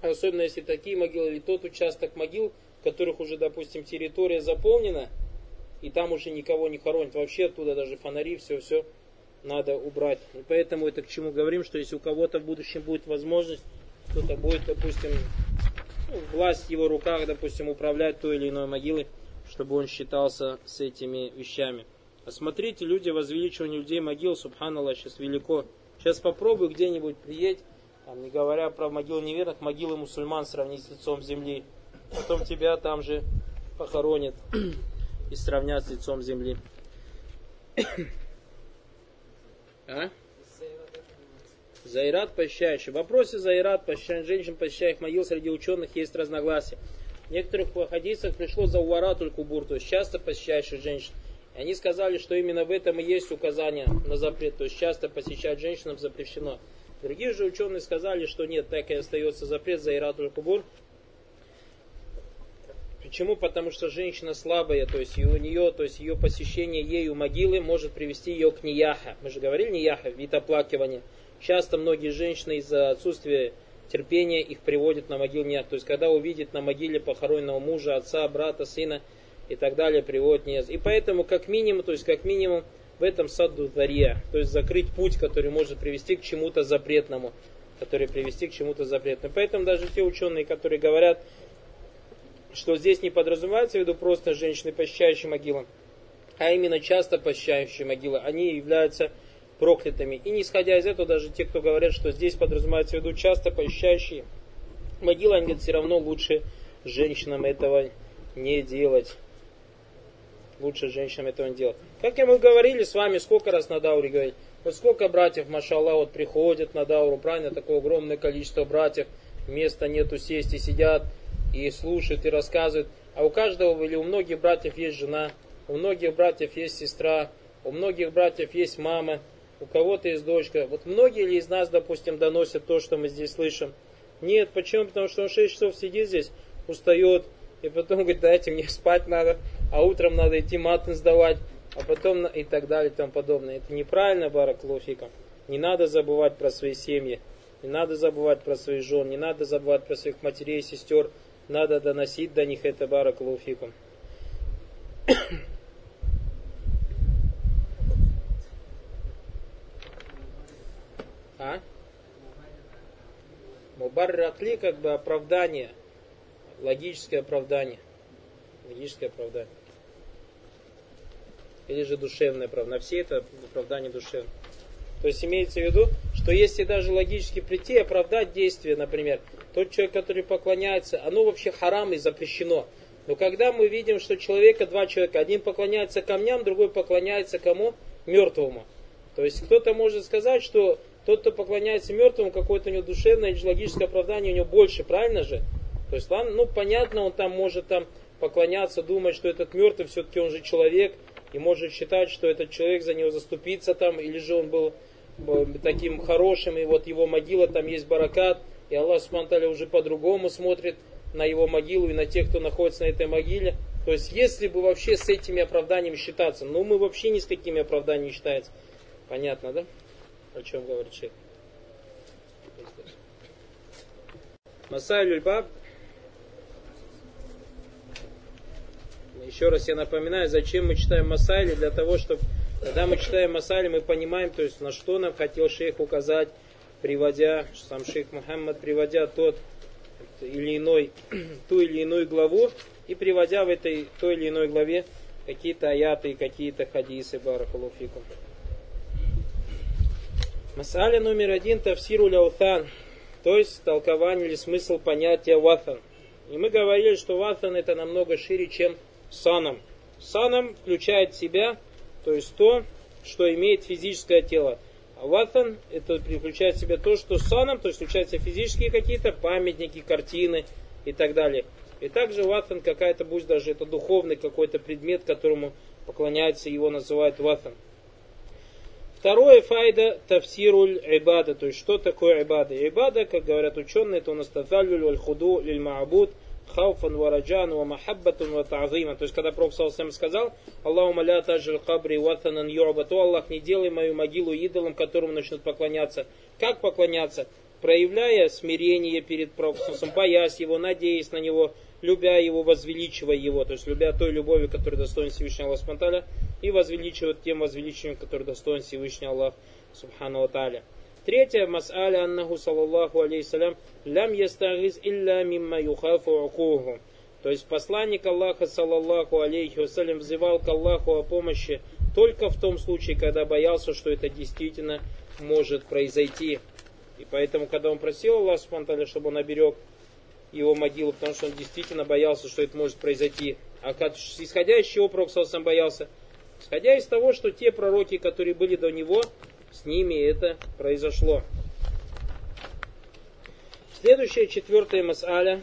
Особенно если такие могилы или тот участок могил, которых уже, допустим, территория заполнена, и там уже никого не хоронят. Вообще оттуда даже фонари, все-все надо убрать. И поэтому это к чему говорим, что если у кого-то в будущем будет возможность, кто-то будет, допустим, ну, власть в его руках, допустим, управлять той или иной могилой, чтобы он считался с этими вещами. А смотрите, люди возвеличивание людей могил, субханаллах, сейчас велико. Сейчас попробуй где-нибудь приедь, там, не говоря про могилы неверных, могилы мусульман сравнить с лицом земли. Потом тебя там же похоронят и сравнят с лицом земли. А? Заират посещающий. В вопросе Заират посещающих женщин, посещающих могил среди ученых есть разногласия. В некоторых хадисах пришло за уаратуль кубур, то есть часто посещающих женщин. И они сказали, что именно в этом и есть указание на запрет, то есть часто посещать женщинам запрещено. Другие же ученые сказали, что нет, так и остается запрет за иратуль кубур. Почему? Потому что женщина слабая, то есть у нее, то есть ее посещение ею могилы может привести ее к нияха. Мы же говорили нияха, вид оплакивания. Часто многие женщины из-за отсутствия терпение их приводит на могильник. То есть, когда увидит на могиле похороненного мужа, отца, брата, сына и так далее, приводит не. И поэтому, как минимум, то есть, как минимум, в этом саду дарья, то есть закрыть путь, который может привести к чему-то запретному, который привести к чему-то запретному. Поэтому даже те ученые, которые говорят, что здесь не подразумевается в виду просто женщины, посещающие могилы, а именно часто посещающие могилы, они являются проклятыми. И не исходя из этого, даже те, кто говорят, что здесь подразумевается в виду часто посещающие могилы, они говорят, все равно лучше женщинам этого не делать. Лучше женщинам этого не делать. Как мы говорили с вами, сколько раз на Дауре говорили, вот сколько братьев, машаллах, вот приходят на Дауру, правильно, такое огромное количество братьев, места нету сесть и сидят, и слушают, и рассказывают. А у каждого или у многих братьев есть жена, у многих братьев есть сестра, у многих братьев есть мама, у кого-то есть дочка. Вот многие ли из нас, допустим, доносят то, что мы здесь слышим? Нет, почему? Потому что он 6 часов сидит здесь, устает, и потом говорит, дайте мне спать надо, а утром надо идти матн сдавать, а потом и так далее и тому подобное. Это неправильно, Бараклуфика. Не надо забывать про свои семьи, не надо забывать про своих жен, не надо забывать про своих матерей сестер, надо доносить до них это Бараклуфикум. А? Мубарракли как бы оправдание, логическое оправдание. Логическое оправдание. Или же душевное оправдание. На все это оправдание душевное. То есть имеется в виду, что если даже логически прийти и оправдать действие, например, тот человек, который поклоняется, оно вообще харам и запрещено. Но когда мы видим, что человека, два человека, один поклоняется камням, другой поклоняется кому? Мертвому. То есть кто-то может сказать, что тот, кто поклоняется мертвому, какое-то у него душевное или логическое оправдание у него больше, правильно же? То есть, ладно, ну понятно, он там может там поклоняться, думать, что этот мертвый все-таки он же человек, и может считать, что этот человек за него заступится там, или же он был таким хорошим, и вот его могила, там есть баракат, и Аллах Субтитры уже по-другому смотрит на его могилу и на тех, кто находится на этой могиле. То есть, если бы вообще с этими оправданиями считаться, ну мы вообще ни с какими оправданиями не считается. Понятно, да? О чем говорит шейх? Масайль Баб. Еще раз я напоминаю, зачем мы читаем Масайли, для того, чтобы, когда мы читаем Масайли, мы понимаем, то есть на что нам хотел шейх указать, приводя, сам шейх Мухаммад, приводя тот или иной, ту или иную главу, и приводя в этой той или иной главе какие-то аяты и какие-то хадисы, баракалуфикум. Масаля номер один тавсиру ляутан, то есть толкование или смысл понятия ватан. И мы говорили, что ватан это намного шире, чем саном. Саном включает в себя, то есть то, что имеет физическое тело. Ватан это включает в себя то, что саном, то есть включаются физические какие-то памятники, картины и так далее. И также ватан какая-то, будь даже это духовный какой-то предмет, которому поклоняется, его называют ватан. Второе файда тавсируль ибада, то есть что такое ибада? Ибада, как говорят ученые, это у нас таталюль валь худу лиль маабуд, хауфан вараджан ва махаббатун ва та'зима. То есть, когда Пророк Салсам сказал, Аллаху ля таджил кабри ватанан ю'ба, то Аллах не делай мою могилу идолом, которому начнут поклоняться. Как поклоняться? Проявляя смирение перед Пророком, боясь его, надеясь на него, любя его, возвеличивая его, то есть любя той любовью, которая достоин Всевышнего Аллаха Субхану и возвеличивая тем возвеличиванием, который достоин Всевышний Аллах Субхану Тааля. Третье, мас'аля аннаху саллаллаху алейхиссалям, лям ястагиз илля мимма юхафу укуху. То есть посланник Аллаха, саллаллаху алейхи вассалям, взывал к Аллаху о помощи только в том случае, когда боялся, что это действительно может произойти. И поэтому, когда он просил Аллаха, чтобы он оберег его могилу, потому что он действительно боялся, что это может произойти. А как, исходя из чего пророк сам боялся? Исходя из того, что те пророки, которые были до него, с ними это произошло. Следующая, четвертая мас'аля.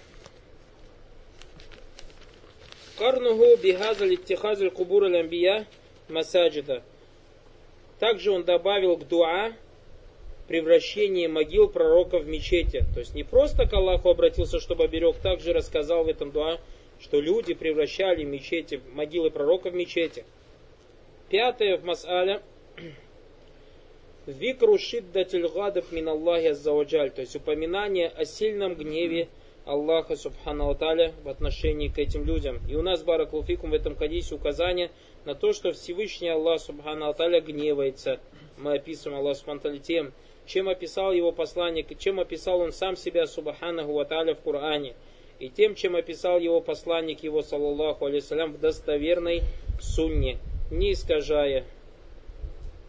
Карнугу бихаза литтихазаль кубур амбия масаджида. Также он добавил к дуа превращение могил пророка в мечети. То есть не просто к Аллаху обратился, чтобы оберег, также рассказал в этом дуа, что люди превращали мечети, могилы пророка в мечети. Пятое в Мас'аля. Викру шиддатиль гадаб мин Аллахи аззаваджаль. То есть упоминание о сильном гневе Аллаха Субхану Аталя в отношении к этим людям. И у нас, Баракулфикум, в этом хадисе указание на то, что Всевышний Аллах Субхану Аталя гневается. Мы описываем Аллах Субхану Аталя тем, чем описал его посланник, чем описал он сам себя, Субханаху Ваталя, в Коране, и тем, чем описал его посланник, его, саллаллаху алейсалям, в достоверной сунне, не искажая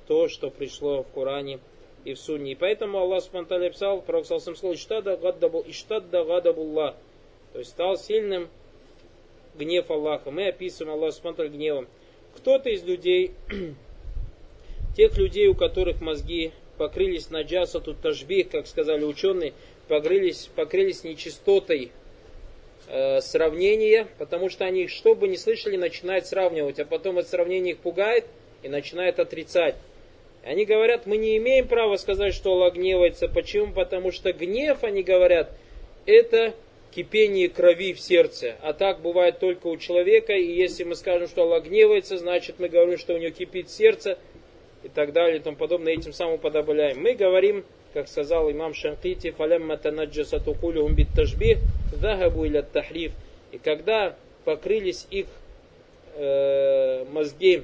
то, что пришло в Коране и в сунне. И поэтому Аллах Субхану описал, пророк Салсам сказал, «Иштадда гадабуллах», то есть стал сильным гнев Аллаха. Мы описываем Аллах Субхану гневом. Кто-то из людей, тех людей, у которых мозги покрылись наджаса, тут тажбих, как сказали ученые, покрылись, покрылись нечистотой э, сравнения, потому что они, что бы ни слышали, начинают сравнивать, а потом это сравнение их пугает и начинает отрицать. Они говорят, мы не имеем права сказать, что Аллах гневается. Почему? Потому что гнев, они говорят, это кипение крови в сердце. А так бывает только у человека. И если мы скажем, что Аллах гневается, значит мы говорим, что у него кипит сердце и так далее и тому подобное, этим самым подобляем. Мы говорим, как сказал имам Шанкити, фалямма танаджасату кулюхум бит тажбих, захабу иля тахриф. И когда покрылись их э, мозги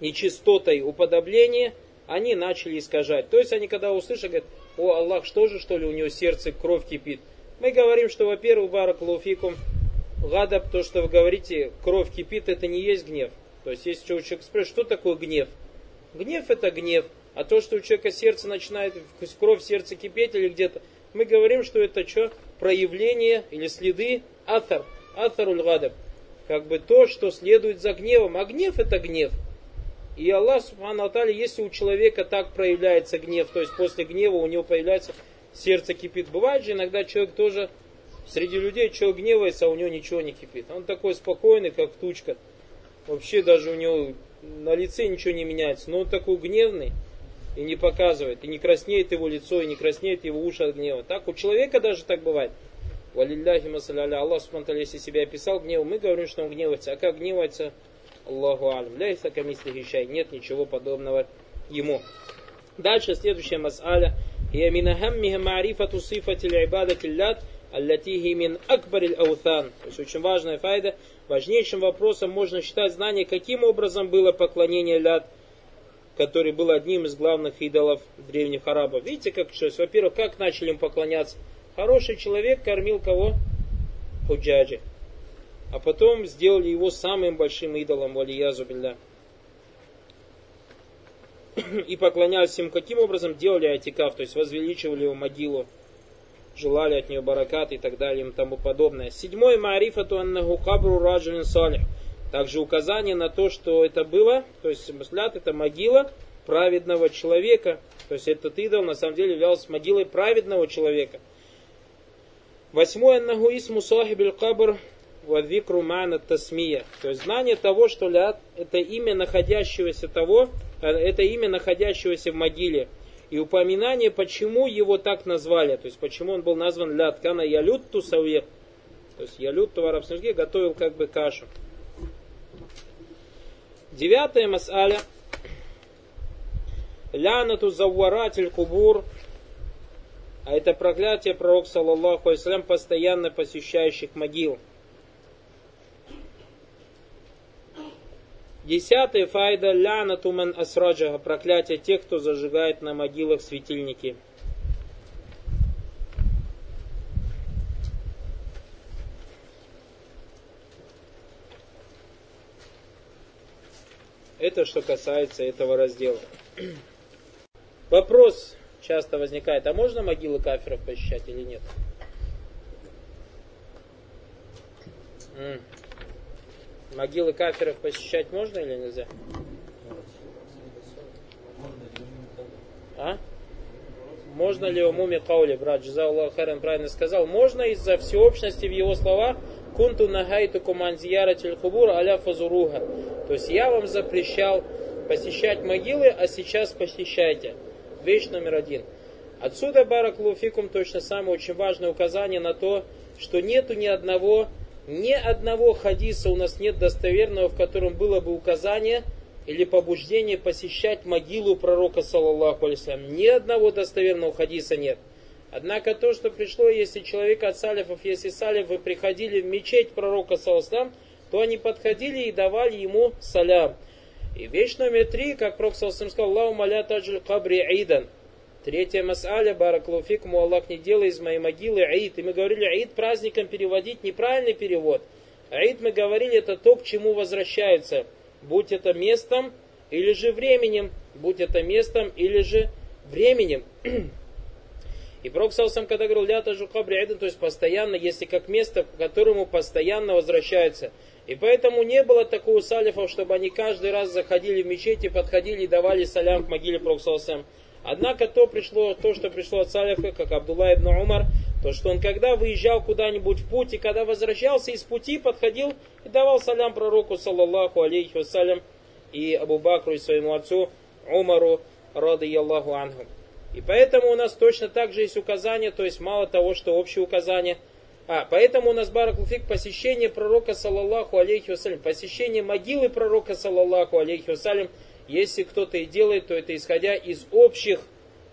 нечистотой уподобления, они начали искажать. То есть они когда услышат, говорят, о Аллах, что же, что ли, у него сердце кровь кипит. Мы говорим, что, во-первых, баракалуфикум, гадаб, то, что вы говорите, кровь кипит, это не есть гнев. То есть, если человек спрашивает, что такое гнев? Гнев это гнев. А то, что у человека сердце начинает, кровь сердце кипеть или где-то, мы говорим, что это что? Проявление или следы атар. Атаруль гадаб. Как бы то, что следует за гневом. А гнев это гнев. И Аллах, Субхану Атали, если у человека так проявляется гнев, то есть после гнева у него появляется сердце кипит. Бывает же иногда человек тоже, среди людей человек гневается, а у него ничего не кипит. Он такой спокойный, как тучка. Вообще даже у него на лице ничего не меняется. Но он такой гневный и не показывает. И не краснеет его лицо, и не краснеет его уши от гнева. Так у человека даже так бывает. Валилляхи масаляля. Аллах Субхану если себя описал гневом, мы говорим, что он гневается. А как гневается? Аллаху алям. Ляйса камисли хищай. Нет ничего подобного ему. Дальше следующая мас'аля. هي من أهمها معرفة صفة العبادة اللات التي هي من أكبر الأوثان. То есть очень важная файда. Важнейшим вопросом можно считать знание, каким образом было поклонение лят, который был одним из главных идолов древних арабов. Видите, как что? Во-первых, как начали им поклоняться? Хороший человек кормил кого? Худжаджи а потом сделали его самым большим идолом, валиязу билля. И поклонялись им каким образом? Делали атикав, то есть возвеличивали его могилу, желали от нее баракат и так далее и тому подобное. Седьмой маарифату аннаху кабру раджалин салих. Также указание на то, что это было, то есть маслят это могила праведного человека. То есть этот идол на самом деле являлся могилой праведного человека. Восьмой аннаху исму сахибиль кабр вадвикру мана тасмия. То есть знание того, что ляд это имя находящегося того, э, это имя находящегося в могиле. И упоминание, почему его так назвали. То есть почему он был назван ляд. Кана ялют тусавир. То есть ялют в арабском языке готовил как бы кашу. Девятая масаля. Лянату завваратель кубур. А это проклятие пророк, саллаллаху алейсалям, постоянно посещающих могил. Десятый файда ляна туман асраджага, проклятие тех, кто зажигает на могилах светильники. Это что касается этого раздела. Вопрос часто возникает, а можно могилы кафиров посещать или нет? Могилы кафиров посещать можно или нельзя? А? Можно ли у Муми Каули, брат Джизауллах Харен правильно сказал, можно из-за всеобщности в его словах кунту нагайту куманзияра тельхубур аля фазуруха. То есть я вам запрещал посещать могилы, а сейчас посещайте. Вещь номер один. Отсюда, Барак Луфикум, точно самое очень важное указание на то, что нету ни одного ни одного хадиса у нас нет достоверного, в котором было бы указание или побуждение посещать могилу пророка, саллаллаху алейсалям. Ни одного достоверного хадиса нет. Однако то, что пришло, если человек от салифов, если салифы приходили в мечеть пророка, саллаллаху то они подходили и давали ему салям. И вещь номер три, как пророк саллаллаху сказал, «Аллаху маля таджил кабри идан». Третья мас'аля, бараклауфикум, Аллах не делай из моей могилы аид. И мы говорили, аид праздником переводить неправильный перевод. Аид мы говорили, это то, к чему возвращаются. Будь это местом или же временем. Будь это местом или же временем. И Пророк сам когда говорил, лята жукабри айдан, то есть постоянно, если как место, к которому постоянно возвращаются. И поэтому не было такого салифов, чтобы они каждый раз заходили в мечети, подходили и давали салям к могиле Пророка. Однако то, пришло, то, что пришло от салифа, как Абдулла ибн Умар, то, что он когда выезжал куда-нибудь в путь, и когда возвращался из пути, подходил и давал салям пророку, саллаллаху алейхи вассалям, и Абу Бакру, и своему отцу Умару, рады Аллаху анху. И поэтому у нас точно так же есть указания, то есть мало того, что общее указание. А, поэтому у нас Баракулфик посещение пророка, саллаллаху алейхи вассалям, посещение могилы пророка, саллаллаху алейхи вассалям, если кто-то и делает, то это исходя из общих,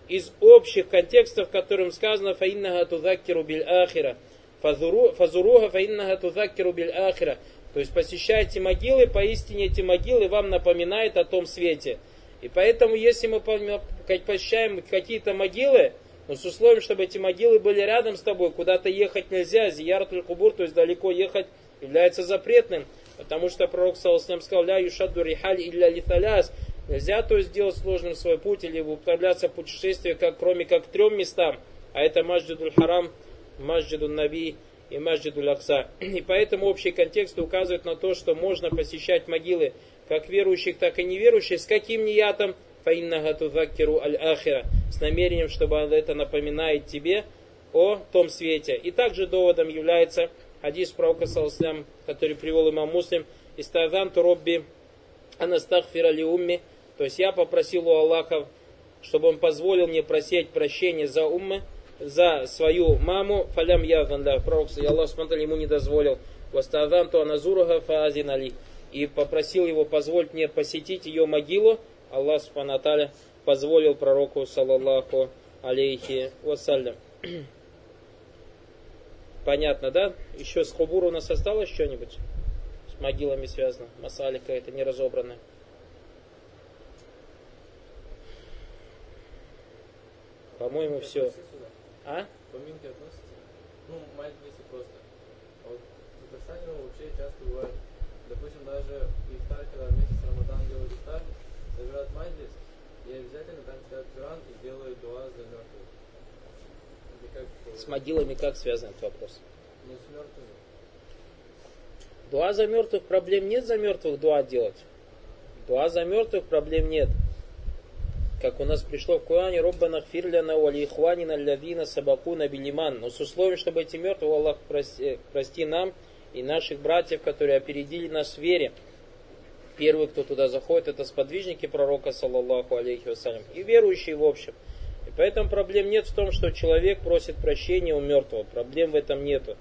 из общих контекстов, в которым сказано «Фаиннага тудаккиру биль ахира». фазуруха фаиннага тузаккиру биль ахира. То есть посещайте могилы, поистине эти могилы вам напоминают о том свете. И поэтому, если мы посещаем какие-то могилы, но с условием, чтобы эти могилы были рядом с тобой, куда-то ехать нельзя, зияратуль кубур, то есть далеко ехать является запретным, потому что пророк Саласнам сказал, ля юшадду рихаль илля литаляс, нельзя то есть сделать сложным свой путь или употребляться в путешествие, как, кроме как трем местам, а это Маджидуль Харам, Маджидуль Наби и Маджидуль Акса. И поэтому общий контекст указывает на то, что можно посещать могилы как верующих, так и неверующих, с каким ниятом? Фаиннага тузаккиру аль-ахира. С намерением, чтобы это напоминает тебе о том свете. И также доводом является хадис пророка, саллаху который привел имам Муслим, «Истаданту робби анастахфира ли умми». То есть я попросил у Аллаха, чтобы он позволил мне просить прощения за уммы, за свою маму, фалям яган, да, пророк, и Аллах смотрел, ему не дозволил. Вастаданту аназурага фаазин али. И попросил его позволить мне посетить ее могилу. Аллах Субхану позволил пророку, саллаллаху алейхи вассалям. Понятно, да? Еще с Хубур у нас осталось что-нибудь? С могилами связано. Масалика это не разобранная. По-моему, все. А? Поминки относятся? Ну, мать если просто. А вот в Татарстане вообще часто бывает, допустим, даже ифтар, когда месяц Рамадан делают ифтар, собирают маджлис, и обязательно там читают Коран и делают дуа за мертвых. С могилами как связан этот вопрос? Дуа за мертвых проблем нет за мертвых дуа делать. Дуа за мертвых проблем нет. Как у нас пришло в Коране, Роббана фирляна валихванина лявина сабакуна билиман. Но с условием, чтобы эти мертвые, Аллах, прости, прости нам и наших братьев, которые опередили нас в вере. Первый, кто туда заходит, это сподвижники пророка, саллаллаху алейхи вассалям, и верующие в общем. Поэтому проблем нет в том, что человек просит прощения у мертвого. Проблем в этом нету.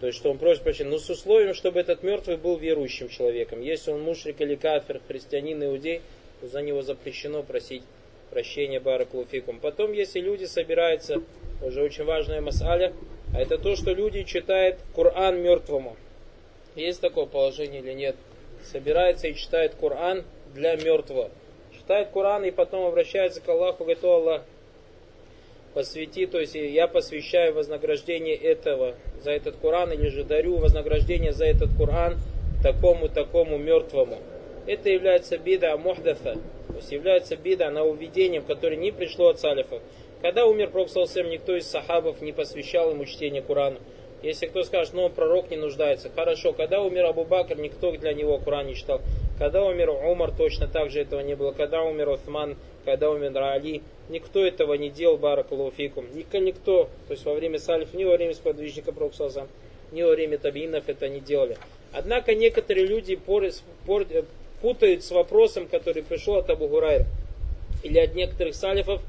То есть, что он просит прощения. Но с условием, чтобы этот мертвый был верующим человеком. Если он мушрик или кафир, христианин, иудей, то за него запрещено просить прощения Баракулуфикум. Потом, если люди собираются, уже очень важная масаля, а это то, что люди читают Коран мертвому. Есть такое положение или нет? Собирается и читает Коран для мертвого читает Коран и потом обращается к Аллаху, говорит, о Аллах, посвяти, то есть я посвящаю вознаграждение этого за этот Коран или же дарю вознаграждение за этот Коран такому-такому мертвому. Это является бида мухдафа, то есть является бида на уведением, которое не пришло от салифов. Когда умер Пророк никто из сахабов не посвящал ему чтение Корана. Если кто скажет, ну пророк не нуждается, хорошо. Когда умер Абу Бакр, никто для него Коран не читал. Когда умер Умар, точно так же этого не было. Когда умер Уthман, когда умер Али, никто этого не делал, Баракалуфикум. Никто, то есть во время салиф, ни во время сподвижника Проксалзам, ни во время табинов это не делали. Однако некоторые люди пор, пор, путают с вопросом, который пришел от Абу Гурайра или от некоторых салифов,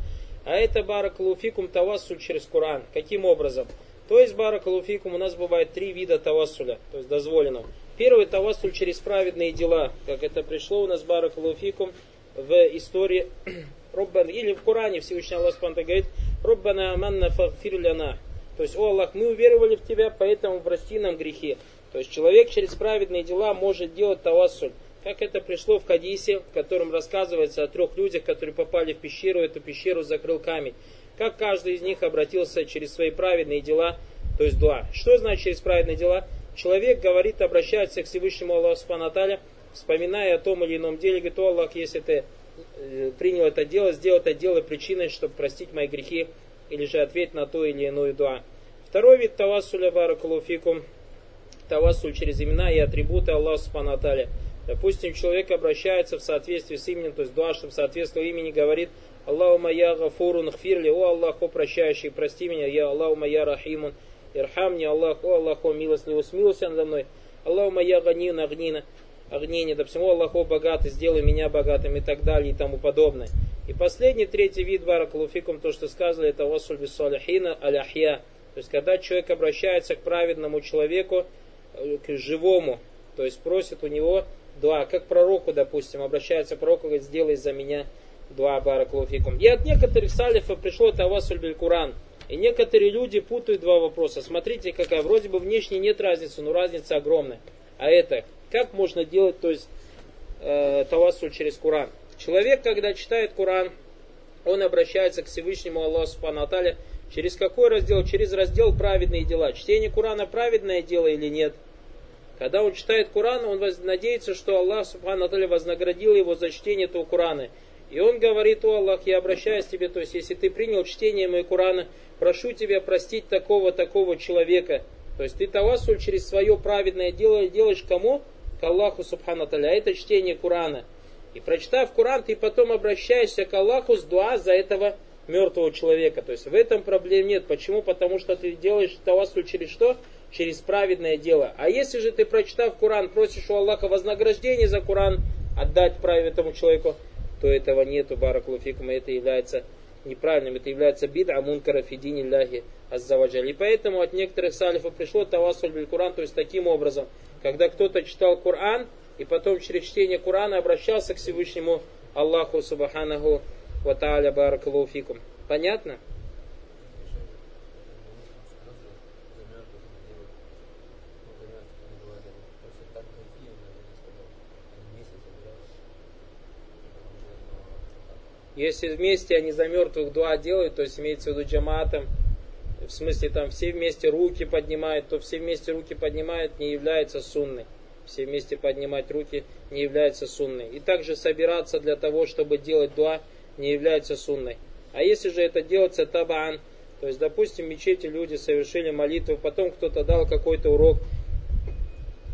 а это Баракалуфикум тавассуль через Коран. Каким образом? То есть, баракалуфикум, у нас бывает три вида тавассуля, то есть дозволенного. Первый тавассуль через праведные дела, как это пришло у нас баракалуфикум в истории Роббан, или в Коране Всевышний Аллах Спанта говорит, Роббана аманна фагфир ляна. То есть, о Аллах, мы уверовали в Тебя, поэтому прости нам грехи. То есть, человек через праведные дела может делать тавассуль. Как это пришло в Хадисе, в котором рассказывается о трех людях, которые попали в пещеру, эту пещеру закрыл камень как каждый из них обратился через свои праведные дела, то есть дуа. Что значит через праведные дела? Человек говорит, обращается к Всевышнему Аллаху Субханаталя, вспоминая о том или ином деле, говорит, о Аллах, если ты э, принял это дело, сделал это дело причиной, чтобы простить мои грехи, или же ответить на то или иное дуа. Второй вид тавассуля баракалуфикум, тавассуль через имена и атрибуты Аллаха Субханаталя. Допустим, человек обращается в соответствии с именем, то есть дуа, чтобы соответствовало имени, говорит Аллахума я гафурун хфирли, о Аллах, о прощающий, прости меня, я Аллахума я рахимун, ирхамни, Аллах, о Аллах, о милостливый, смилуйся надо мной, Аллахума я ганин, агнина, огнение, да всему Аллаху богатый, сделай меня богатым и так далее и тому подобное. И последний, третий вид баракалуфикум, то, что сказали, это васуль бисалихина аляхья. То есть, когда человек обращается к праведному человеку, э, к живому, то есть просит у него дуа, как пророку, допустим, обращается к пророку, говорит, сделай за меня дуа баракулуфикум. И от некоторых салифов пришло тавасуль биль Куран. И некоторые люди путают два вопроса. Смотрите, какая вроде бы внешне нет разницы, но разница огромная. А это, как можно делать, то есть, э, тавассуль через Куран? Человек, когда читает Куран, он обращается к Всевышнему Аллаху Субхану Аталя через какой раздел? Через раздел праведные дела. Чтение Курана праведное дело или нет? Когда он читает Куран, он надеется, что Аллах Субхану Аталя вознаградил его за чтение этого Курана. И он говорит, о Аллах, я обращаюсь к тебе, то есть если ты принял чтение моего Курана, прошу тебя простить такого-такого человека. То есть ты тавасуль через свое праведное дело делаешь кому? К Аллаху Субхану Таля. Это чтение Курана. И прочитав Куран, ты потом обращаешься к Аллаху с дуа за этого мертвого человека. То есть в этом проблем нет. Почему? Потому что ты делаешь тавасуль через что? Через праведное дело. А если же ты, прочитав Куран, просишь у Аллаха вознаграждение за Куран, отдать праведному человеку, то этого нету, баракулуфикум, и это является неправильным, это является бид амункара фидини ляхи аззаваджаль. И поэтому от некоторых салифов пришло тавасуль биль Куран, то есть таким образом, когда кто-то читал Куран, и потом через чтение Курана обращался к Всевышнему Аллаху Субханаху Ва Тааля Баракалуфикум. Понятно? Если вместе они за мертвых дуа делают, то есть имеется в виду джаматом, в смысле там все вместе руки поднимают, то все вместе руки поднимают, не является сунной. Все вместе поднимать руки не является сунной. И также собираться для того, чтобы делать дуа, не является сунной. А если же это делается табан, то есть, допустим, в мечети люди совершили молитву, потом кто-то дал какой-то урок,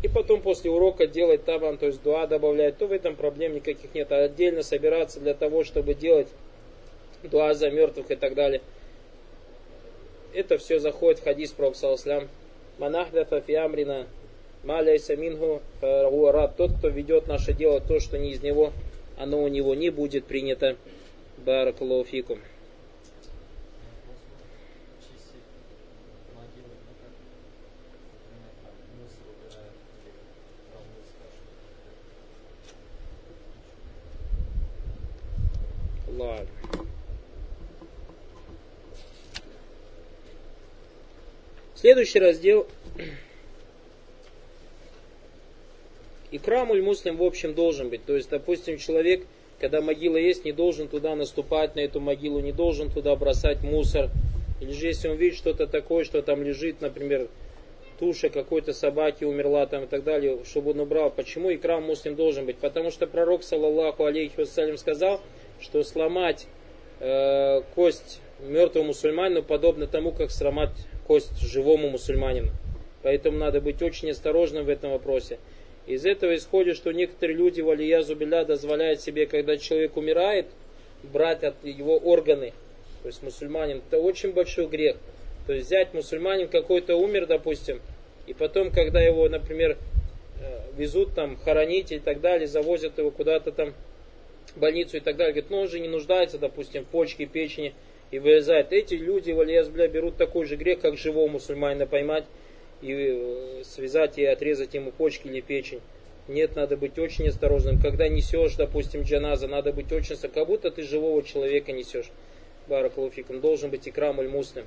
и потом после урока делать табан, то есть дуа добавлять, то в этом проблем никаких нет. А отдельно собираться для того, чтобы делать дуа за мертвых и так далее. Это все заходит в хадис про Саласлам. Манахдафа фиамрина маляйса минху рад. Тот, кто ведет наше дело, то, что не из него, оно у него не будет принято. Баракалуфикум. Следующий раздел. Икрамуль муслим в общем должен быть. То есть, допустим, человек, когда могила есть, не должен туда наступать, на эту могилу, не должен туда бросать мусор. Или же если он видит что-то такое, что там лежит, например, туша какой-то собаки умерла там и так далее, чтобы он убрал. Почему икрам муслим должен быть? Потому что пророк, саллаллаху алейхи вассалям, сказал, что сломать э, кость мертвому мусульманину подобно тому, как сломать кость живому мусульманину. Поэтому надо быть очень осторожным в этом вопросе. Из этого исходит, что некоторые люди, валия зубиля, дозволяют себе, когда человек умирает, брать от его органы. То есть мусульманин, это очень большой грех. То есть взять мусульманин какой-то умер, допустим, и потом, когда его, например, э, везут там хоронить и так далее, завозят его куда-то там больницу и так далее, говорит, ну он же не нуждается, допустим, в почке, печени, и вырезает. Эти люди, валияз, бля, берут такой же грех, как живого мусульманина поймать и э, связать и отрезать ему почки или печень. Нет, надо быть очень осторожным. Когда несешь, допустим, джаназа, надо быть очень осторожным, как будто ты живого человека несешь. Баракалуфикум. Должен быть икрам аль муслим.